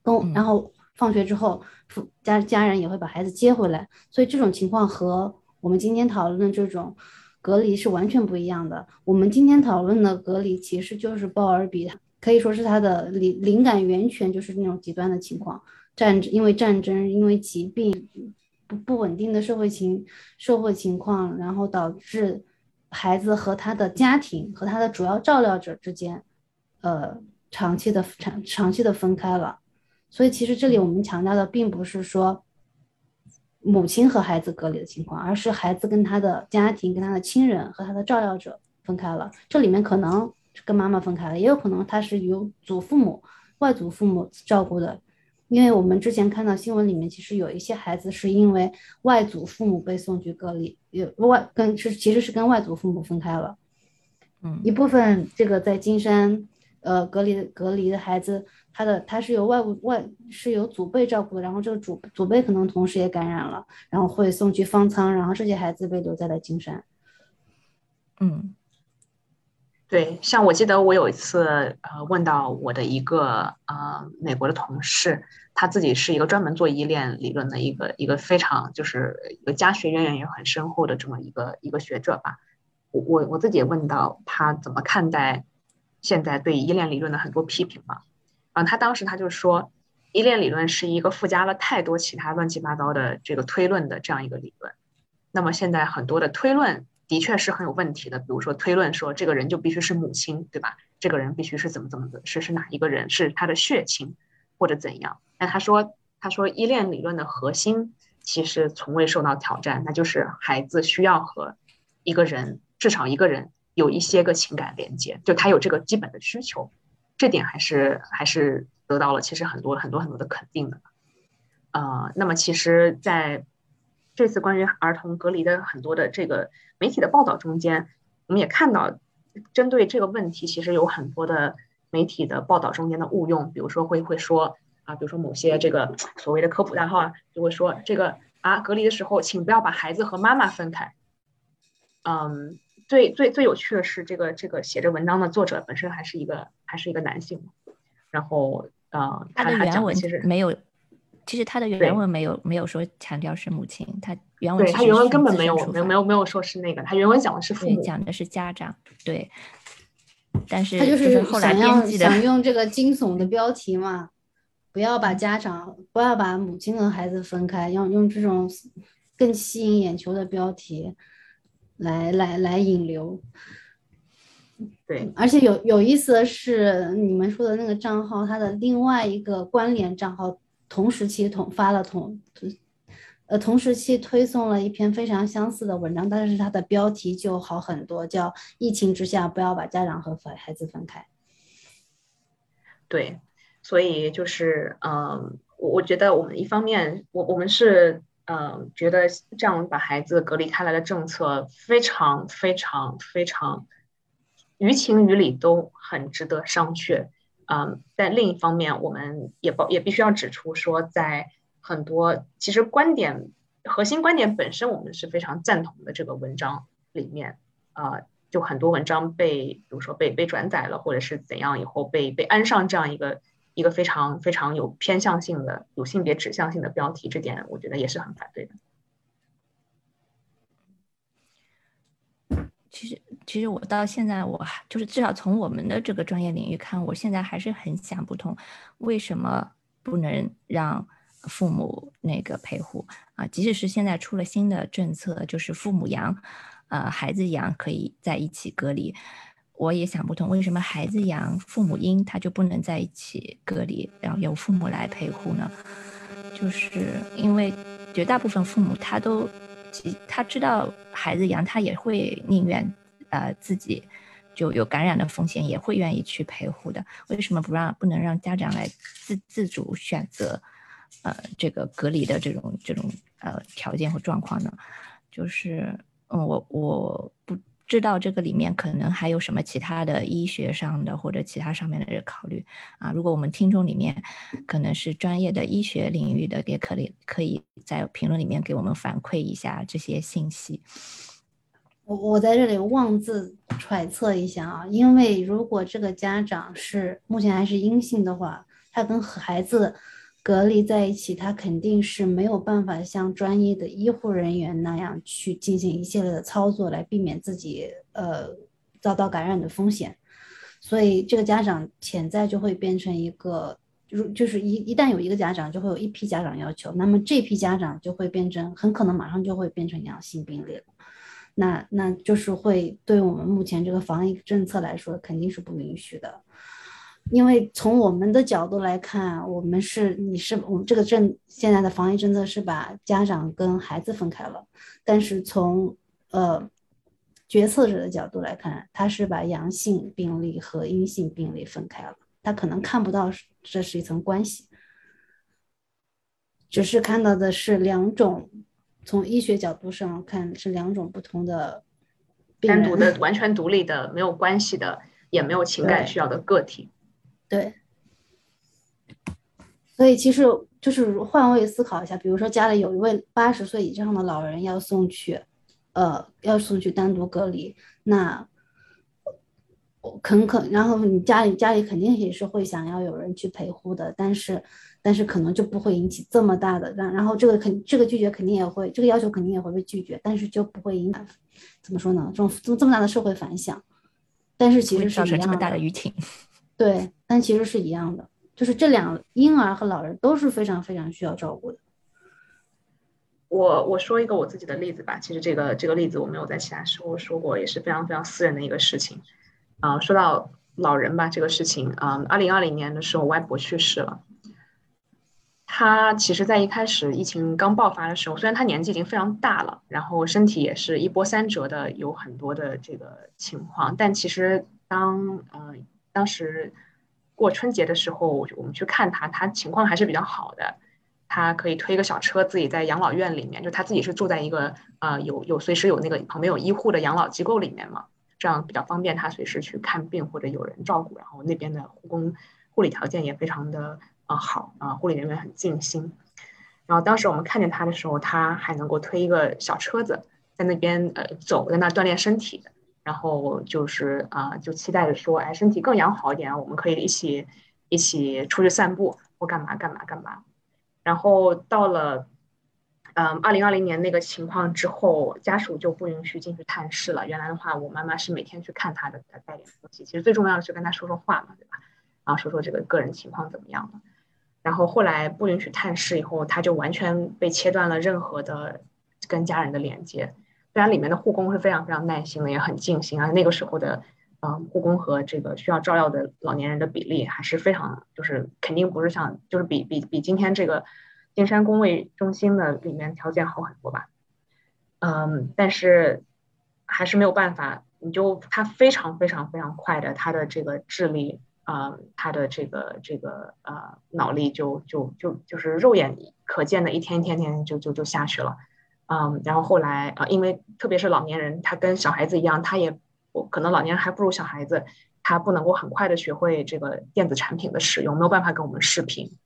跟然后放学之后父家家人也会把孩子接回来，所以这种情况和我们今天讨论的这种隔离是完全不一样的。我们今天讨论的隔离其实就是鲍尔比他。可以说是他的灵灵感源泉，就是那种极端的情况，战因为战争，因为疾病，不不稳定的社会情社会情况，然后导致孩子和他的家庭和他的主要照料者之间，呃，长期的长长期的分开了。所以其实这里我们强调的并不是说母亲和孩子隔离的情况，而是孩子跟他的家庭、跟他的亲人和他的照料者分开了。这里面可能。跟妈妈分开了，也有可能他是由祖父母、外祖父母照顾的，因为我们之前看到新闻里面，其实有一些孩子是因为外祖父母被送去隔离，有外跟是其实是跟外祖父母分开了，嗯，一部分这个在金山呃隔离隔离的孩子，他的他是由外物外是由祖辈照顾的，然后这个祖祖辈可能同时也感染了，然后会送去方舱，然后这些孩子被留在了金山，嗯。对，像我记得我有一次，呃，问到我的一个呃美国的同事，他自己是一个专门做依恋理论的一个一个非常就是一个家学渊源也很深厚的这么一个一个学者吧。我我我自己也问到他怎么看待现在对依恋理论的很多批评嘛？啊，他当时他就说，依恋理论是一个附加了太多其他乱七八糟的这个推论的这样一个理论。那么现在很多的推论。的确是很有问题的，比如说推论说这个人就必须是母亲，对吧？这个人必须是怎么怎么的，是是哪一个人，是他的血亲或者怎样？那他说，他说依恋理论的核心其实从未受到挑战，那就是孩子需要和一个人，至少一个人有一些个情感连接，就他有这个基本的需求。这点还是还是得到了其实很多很多很多的肯定的。呃，那么其实在这次关于儿童隔离的很多的这个媒体的报道中间，我们也看到，针对这个问题，其实有很多的媒体的报道中间的误用，比如说会会说啊，比如说某些这个所谓的科普大号啊，就会说这个啊，隔离的时候请不要把孩子和妈妈分开。嗯，最最最有趣的是，这个这个写这文章的作者本身还是一个还是一个男性，然后呃，他的原文其实没有。其实他的原文没有没有说强调是母亲，他原文对他原文根本没有没有没有没有说是那个，他原文讲的是父母，讲的是家长，对。但是他就是后来想想用这个惊悚的标题嘛，不要把家长不要把母亲和孩子分开，要用这种更吸引眼球的标题来来来引流。对，而且有有意思的是，你们说的那个账号，它的另外一个关联账号。同时期同发了同，呃，同时期推送了一篇非常相似的文章，但是它的标题就好很多，叫“疫情之下不要把家长和孩子分开”。对，所以就是，嗯，我我觉得我们一方面，我我们是，嗯，觉得这样把孩子隔离开来的政策非常非常非常，于情于理都很值得商榷。嗯，但另一方面，我们也包也必须要指出说，在很多其实观点核心观点本身，我们是非常赞同的。这个文章里面，啊，就很多文章被，比如说被被转载了，或者是怎样以后被被安上这样一个一个非常非常有偏向性的、有性别指向性的标题，这点我觉得也是很反对的。其实，其实我到现在，我还就是至少从我们的这个专业领域看，我现在还是很想不通，为什么不能让父母那个陪护啊？即使是现在出了新的政策，就是父母养，呃，孩子养可以在一起隔离，我也想不通，为什么孩子养父母阴他就不能在一起隔离，然后由父母来陪护呢？就是因为绝大部分父母他都。他知道孩子养，他也会宁愿，呃，自己就有感染的风险，也会愿意去陪护的。为什么不让不能让家长来自自主选择，呃，这个隔离的这种这种呃条件和状况呢？就是，嗯，我我不。知道这个里面可能还有什么其他的医学上的或者其他上面的考虑啊？如果我们听众里面可能是专业的医学领域的，也可以可以在评论里面给我们反馈一下这些信息。我我在这里妄自揣测一下啊，因为如果这个家长是目前还是阴性的话，他跟孩子。隔离在一起，他肯定是没有办法像专业的医护人员那样去进行一系列的操作来避免自己呃遭到感染的风险，所以这个家长潜在就会变成一个，如就是一一旦有一个家长，就会有一批家长要求，那么这批家长就会变成很可能马上就会变成阳性病例了，那那就是会对我们目前这个防疫政策来说肯定是不允许的。因为从我们的角度来看，我们是你是我们这个政现在的防疫政策是把家长跟孩子分开了，但是从呃决策者的角度来看，他是把阳性病例和阴性病例分开了，他可能看不到这是一层关系，只是看到的是两种，从医学角度上看是两种不同的单独的、完全独立的、没有关系的，也没有情感需要的个体。对，所以其实就是换位思考一下，比如说家里有一位八十岁以上的老人要送去，呃，要送去单独隔离，那肯肯，然后你家里家里肯定也是会想要有人去陪护的，但是但是可能就不会引起这么大的，然然后这个肯这个拒绝肯定也会，这个要求肯定也会被拒绝，但是就不会引怎么说呢？这种这么这么大的社会反响，但是其实是一样的。大的舆情。[LAUGHS] 对，但其实是一样的，就是这两婴儿和老人都是非常非常需要照顾的。我我说一个我自己的例子吧，其实这个这个例子我没有在其他时候说过，也是非常非常私人的一个事情。啊，说到老人吧，这个事情啊，二零二零年的时候，外婆去世了。他其实，在一开始疫情刚爆发的时候，虽然他年纪已经非常大了，然后身体也是一波三折的，有很多的这个情况，但其实当呃。当时过春节的时候，我们去看他，他情况还是比较好的。他可以推个小车，自己在养老院里面，就他自己是住在一个呃有有随时有那个旁边有医护的养老机构里面嘛，这样比较方便他随时去看病或者有人照顾。然后那边的护工护理条件也非常的好啊，护理人员很尽心。然后当时我们看见他的时候，他还能够推一个小车子在那边呃走，在那锻炼身体。然后就是啊，就期待着说，哎，身体更养好一点，我们可以一起一起出去散步或干嘛干嘛干嘛。然后到了嗯二零二零年那个情况之后，家属就不允许进去探视了。原来的话，我妈妈是每天去看他的，带带点东西。其实最重要的是跟他说说话嘛，对吧？然后说说这个个人情况怎么样了。然后后来不允许探视以后，他就完全被切断了任何的跟家人的连接。虽然里面的护工是非常非常耐心的，也很尽心啊。那个时候的，嗯，护工和这个需要照料的老年人的比例还是非常，就是肯定不是像，就是比比比今天这个金山公卫中心的里面条件好很多吧。嗯，但是还是没有办法，你就他非常非常非常快的，他的这个智力啊，他的这个这个呃脑力就就就就是肉眼可见的，一天一天天就就就下去了。嗯，然后后来啊，因为特别是老年人，他跟小孩子一样，他也我可能老年人还不如小孩子，他不能够很快的学会这个电子产品的使用，没有办法跟我们视频。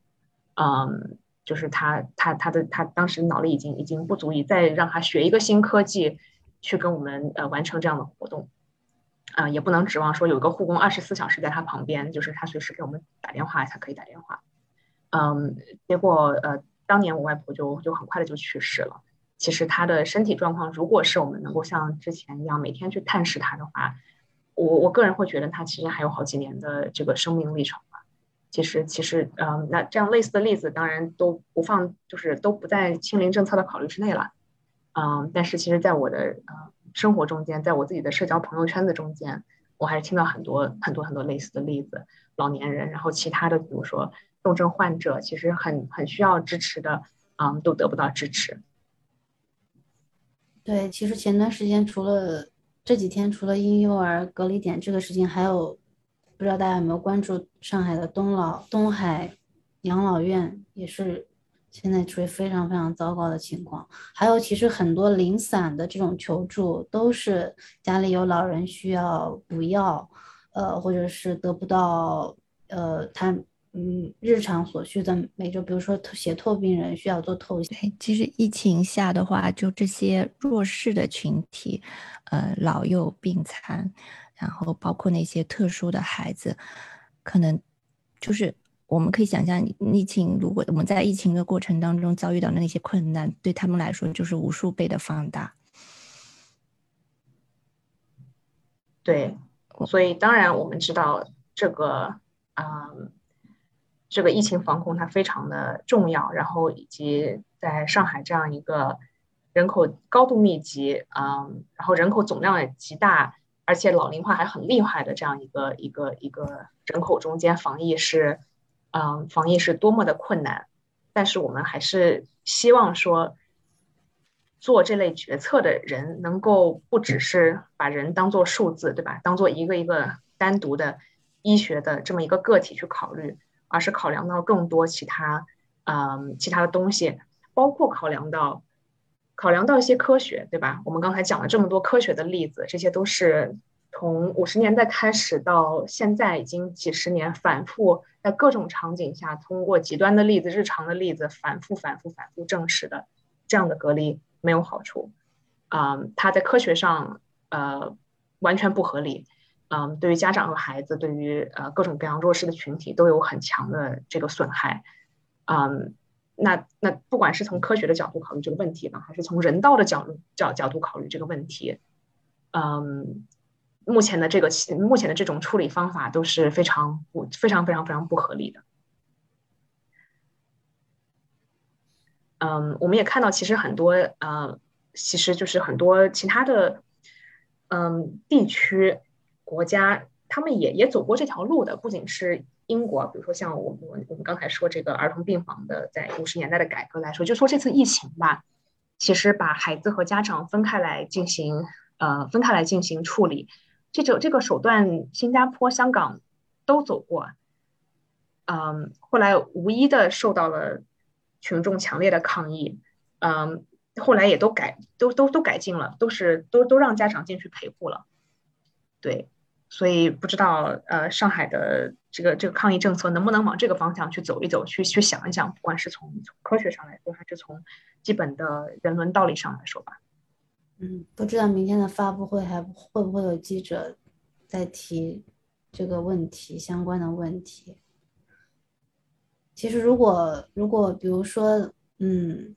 嗯，就是他他他的他当时脑力已经已经不足以再让他学一个新科技去跟我们呃完成这样的活动。啊，也不能指望说有个护工二十四小时在他旁边，就是他随时给我们打电话才可以打电话。嗯，结果呃，当年我外婆就就很快的就去世了。其实她的身体状况，如果是我们能够像之前一样每天去探视她的话，我我个人会觉得她其实还有好几年的这个生命历程吧。其实其实，嗯，那这样类似的例子当然都不放，就是都不在清零政策的考虑之内了。嗯，但是其实在我的呃生活中间，在我自己的社交朋友圈子中间，我还是听到很多很多很多类似的例子，老年人，然后其他的比如说重症患者，其实很很需要支持的，嗯，都得不到支持。对，其实前段时间除了这几天，除了婴幼儿隔离点这个事情，还有不知道大家有没有关注上海的东老东海养老院，也是现在处于非常非常糟糕的情况。还有，其实很多零散的这种求助，都是家里有老人需要补药，呃，或者是得不到，呃，他。嗯，日常所需的每周，比如说血透病人需要做透析。其实疫情下的话，就这些弱势的群体，呃，老幼病残，然后包括那些特殊的孩子，可能就是我们可以想象，疫情如果我们在疫情的过程当中遭遇到的那些困难，对他们来说就是无数倍的放大。对，所以当然我们知道这个，嗯。这个疫情防控它非常的重要，然后以及在上海这样一个人口高度密集，嗯，然后人口总量也极大，而且老龄化还很厉害的这样一个一个一个人口中间，防疫是，嗯，防疫是多么的困难，但是我们还是希望说，做这类决策的人能够不只是把人当做数字，对吧？当做一个一个单独的医学的这么一个个体去考虑。而是考量到更多其他，嗯，其他的东西，包括考量到，考量到一些科学，对吧？我们刚才讲了这么多科学的例子，这些都是从五十年代开始到现在已经几十年，反复在各种场景下，通过极端的例子、日常的例子，反复、反复、反复证实的，这样的隔离没有好处，啊，它在科学上，呃，完全不合理。嗯，对于家长和孩子，对于呃各种各样弱势的群体都有很强的这个损害。嗯，那那不管是从科学的角度考虑这个问题吧，还是从人道的角度角角度考虑这个问题，嗯，目前的这个目前的这种处理方法都是非常不非常非常非常不合理的。嗯，我们也看到，其实很多呃，其实就是很多其他的嗯地区。国家他们也也走过这条路的，不仅是英国，比如说像我们我们刚才说这个儿童病房的，在五十年代的改革来说，就说这次疫情吧，其实把孩子和家长分开来进行，呃，分开来进行处理，这种这个手段，新加坡、香港都走过，嗯，后来无一的受到了群众强烈的抗议，嗯，后来也都改，都都都改进了，都是都都让家长进去陪护了，对，所以不知道呃上海的这个这个抗疫政策能不能往这个方向去走一走，去去想一想，不管是从从科学上来说，还是从基本的人伦道理上来说吧。嗯，不知道明天的发布会还会不会有记者在提这个问题相关的问题。其实，如果如果比如说，嗯，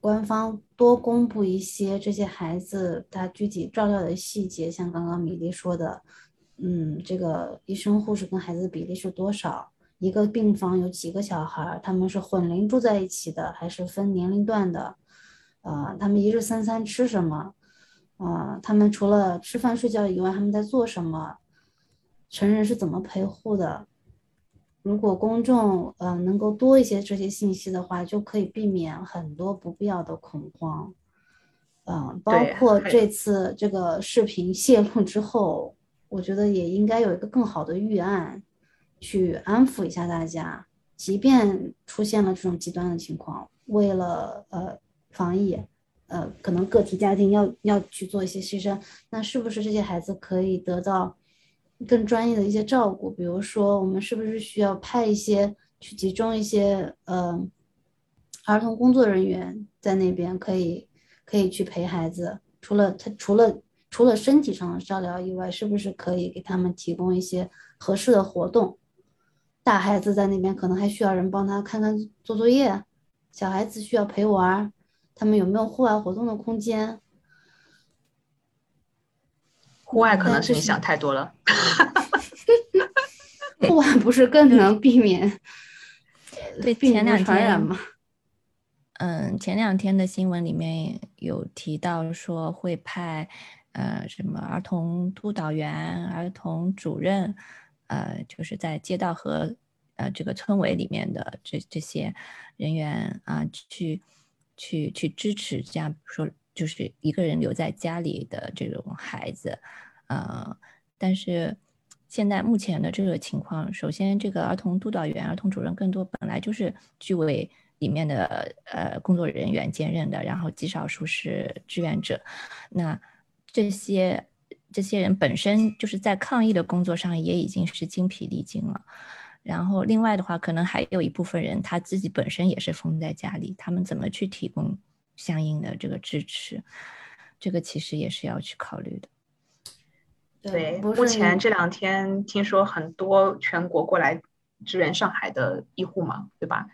官方多公布一些这些孩子他具体照料的细节，像刚刚米粒说的，嗯，这个医生护士跟孩子的比例是多少？一个病房有几个小孩？他们是混龄住在一起的，还是分年龄段的？啊，他们一日三餐吃什么？啊，他们除了吃饭睡觉以外，他们在做什么？成人是怎么陪护的？如果公众呃能够多一些这些信息的话，就可以避免很多不必要的恐慌。嗯，包括这次这个视频泄露之后，我觉得也应该有一个更好的预案，去安抚一下大家。即便出现了这种极端的情况，为了呃。防疫，呃，可能个体家庭要要去做一些牺牲，那是不是这些孩子可以得到更专业的一些照顾？比如说，我们是不是需要派一些去集中一些呃儿童工作人员在那边，可以可以去陪孩子？除了他除了除了身体上的照料以外，是不是可以给他们提供一些合适的活动？大孩子在那边可能还需要人帮他看看做作业，小孩子需要陪玩。他们有没有户外活动的空间？户外可能是你想太多了。[LAUGHS] 户外不是更能避免 [LAUGHS] 对前两天吗？嗯，前两天的新闻里面有提到说会派呃什么儿童督导员、儿童主任，呃，就是在街道和呃这个村委里面的这这些人员啊去。去去支持这样说，就是一个人留在家里的这种孩子，呃，但是现在目前的这个情况，首先这个儿童督导员、儿童主任更多本来就是居委里面的呃工作人员兼任的，然后极少数是志愿者，那这些这些人本身就是在抗疫的工作上也已经是精疲力尽了。然后，另外的话，可能还有一部分人他自己本身也是封在家里，他们怎么去提供相应的这个支持，这个其实也是要去考虑的。对，目前这两天听说很多全国过来支援上海的医护嘛，对吧？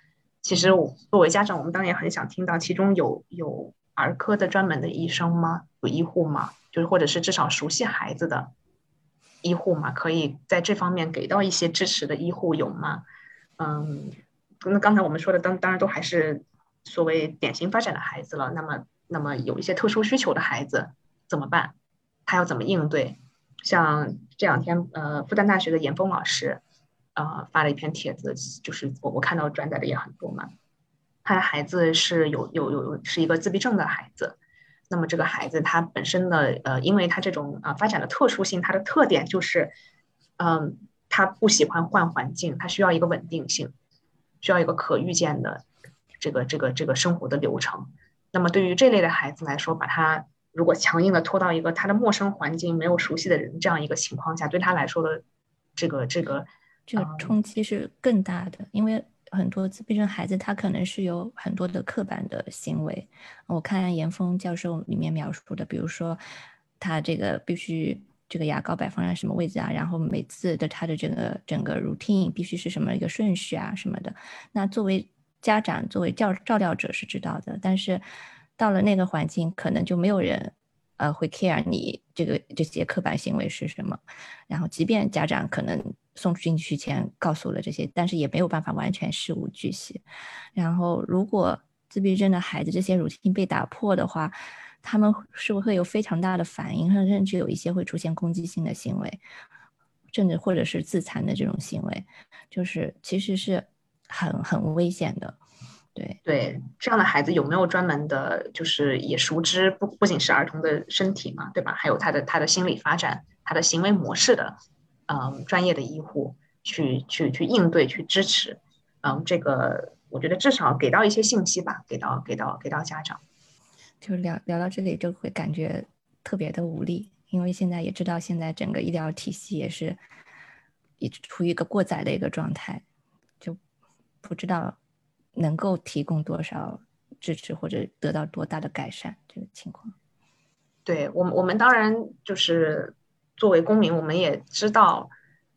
其实我作为家长，我们当然也很想听到，其中有有儿科的专门的医生吗？有医护吗？就是或者是至少熟悉孩子的。医护嘛，可以在这方面给到一些支持的医护有吗？嗯，那刚才我们说的当当然都还是所谓典型发展的孩子了。那么，那么有一些特殊需求的孩子怎么办？他要怎么应对？像这两天，呃，复旦大学的严峰老师，呃，发了一篇帖子，就是我我看到转载的也很多嘛。他的孩子是有有有是一个自闭症的孩子。那么这个孩子他本身的呃，因为他这种啊发展的特殊性，他的特点就是，嗯，他不喜欢换环境，他需要一个稳定性，需要一个可预见的这个这个这个生活的流程。那么对于这类的孩子来说，把他如果强硬的拖到一个他的陌生环境，没有熟悉的人这样一个情况下，对他来说的这个这个这个冲击是更大的，因为。很多自闭症孩子，他可能是有很多的刻板的行为。我看严峰教授里面描述的，比如说他这个必须这个牙膏摆放在什么位置啊，然后每次的他的这个整个 routine 必须是什么一个顺序啊什么的。那作为家长，作为教照料者是知道的，但是到了那个环境，可能就没有人。呃，会 care 你这个这些刻板行为是什么？然后，即便家长可能送进去前告诉了这些，但是也没有办法完全事无巨细。然后，如果自闭症的孩子这些乳清被打破的话，他们是不是会有非常大的反应？甚至有一些会出现攻击性的行为，甚至或者是自残的这种行为，就是其实是很很危险的。对对，这样的孩子有没有专门的，就是也熟知不不仅是儿童的身体嘛，对吧？还有他的他的心理发展、他的行为模式的，嗯，专业的医护去去去应对、去支持。嗯，这个我觉得至少给到一些信息吧，给到给到给到家长。就聊聊到这里，就会感觉特别的无力，因为现在也知道，现在整个医疗体系也是一直处于一个过载的一个状态，就不知道能够提供多少支持或者得到多大的改善这个情况。对我们，我们当然就是作为公民，我们也知道，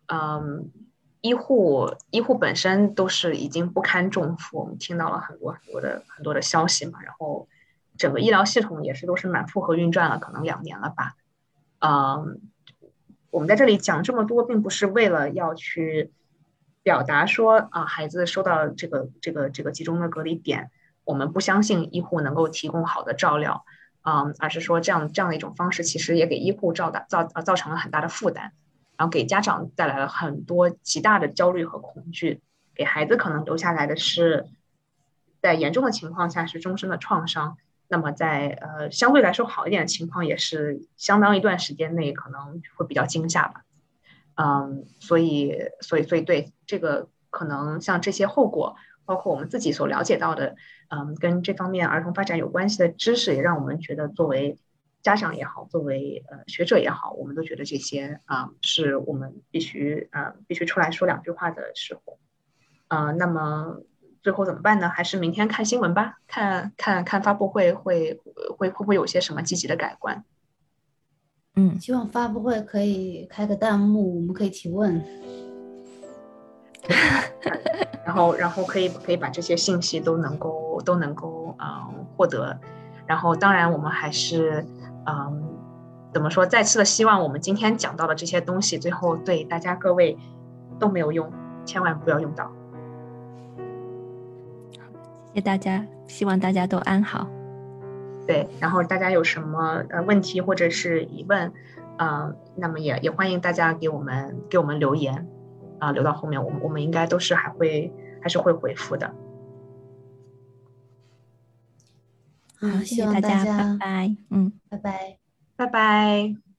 嗯，医护医护本身都是已经不堪重负，我们听到了很多很多的很多的消息嘛，然后。整个医疗系统也是都是满负荷运转了，可能两年了吧。嗯，我们在这里讲这么多，并不是为了要去表达说啊，孩子收到这个这个这个集中的隔离点，我们不相信医护能够提供好的照料，嗯，而是说这样这样的一种方式，其实也给医护造大造造成了很大的负担，然后给家长带来了很多极大的焦虑和恐惧，给孩子可能留下来的是，在严重的情况下是终身的创伤。那么在呃相对来说好一点的情况，也是相当一段时间内可能会比较惊吓吧，嗯，所以所以所以对这个可能像这些后果，包括我们自己所了解到的，嗯，跟这方面儿童发展有关系的知识，也让我们觉得作为家长也好，作为呃学者也好，我们都觉得这些啊是我们必须呃必须出来说两句话的时候，呃，那么。最后怎么办呢？还是明天看新闻吧，看看看发布会会会会不会有些什么积极的改观？嗯，希望发布会可以开个弹幕，我们可以提问。然后然后可以可以把这些信息都能够都能够嗯获得。然后当然我们还是嗯怎么说？再次的希望我们今天讲到的这些东西，最后对大家各位都没有用，千万不要用到。谢谢大家，希望大家都安好。对，然后大家有什么呃问题或者是疑问，呃，那么也也欢迎大家给我们给我们留言，啊，留到后面，我们我们应该都是还会还是会回复的。好，谢谢大家，拜拜，嗯，拜拜，拜拜。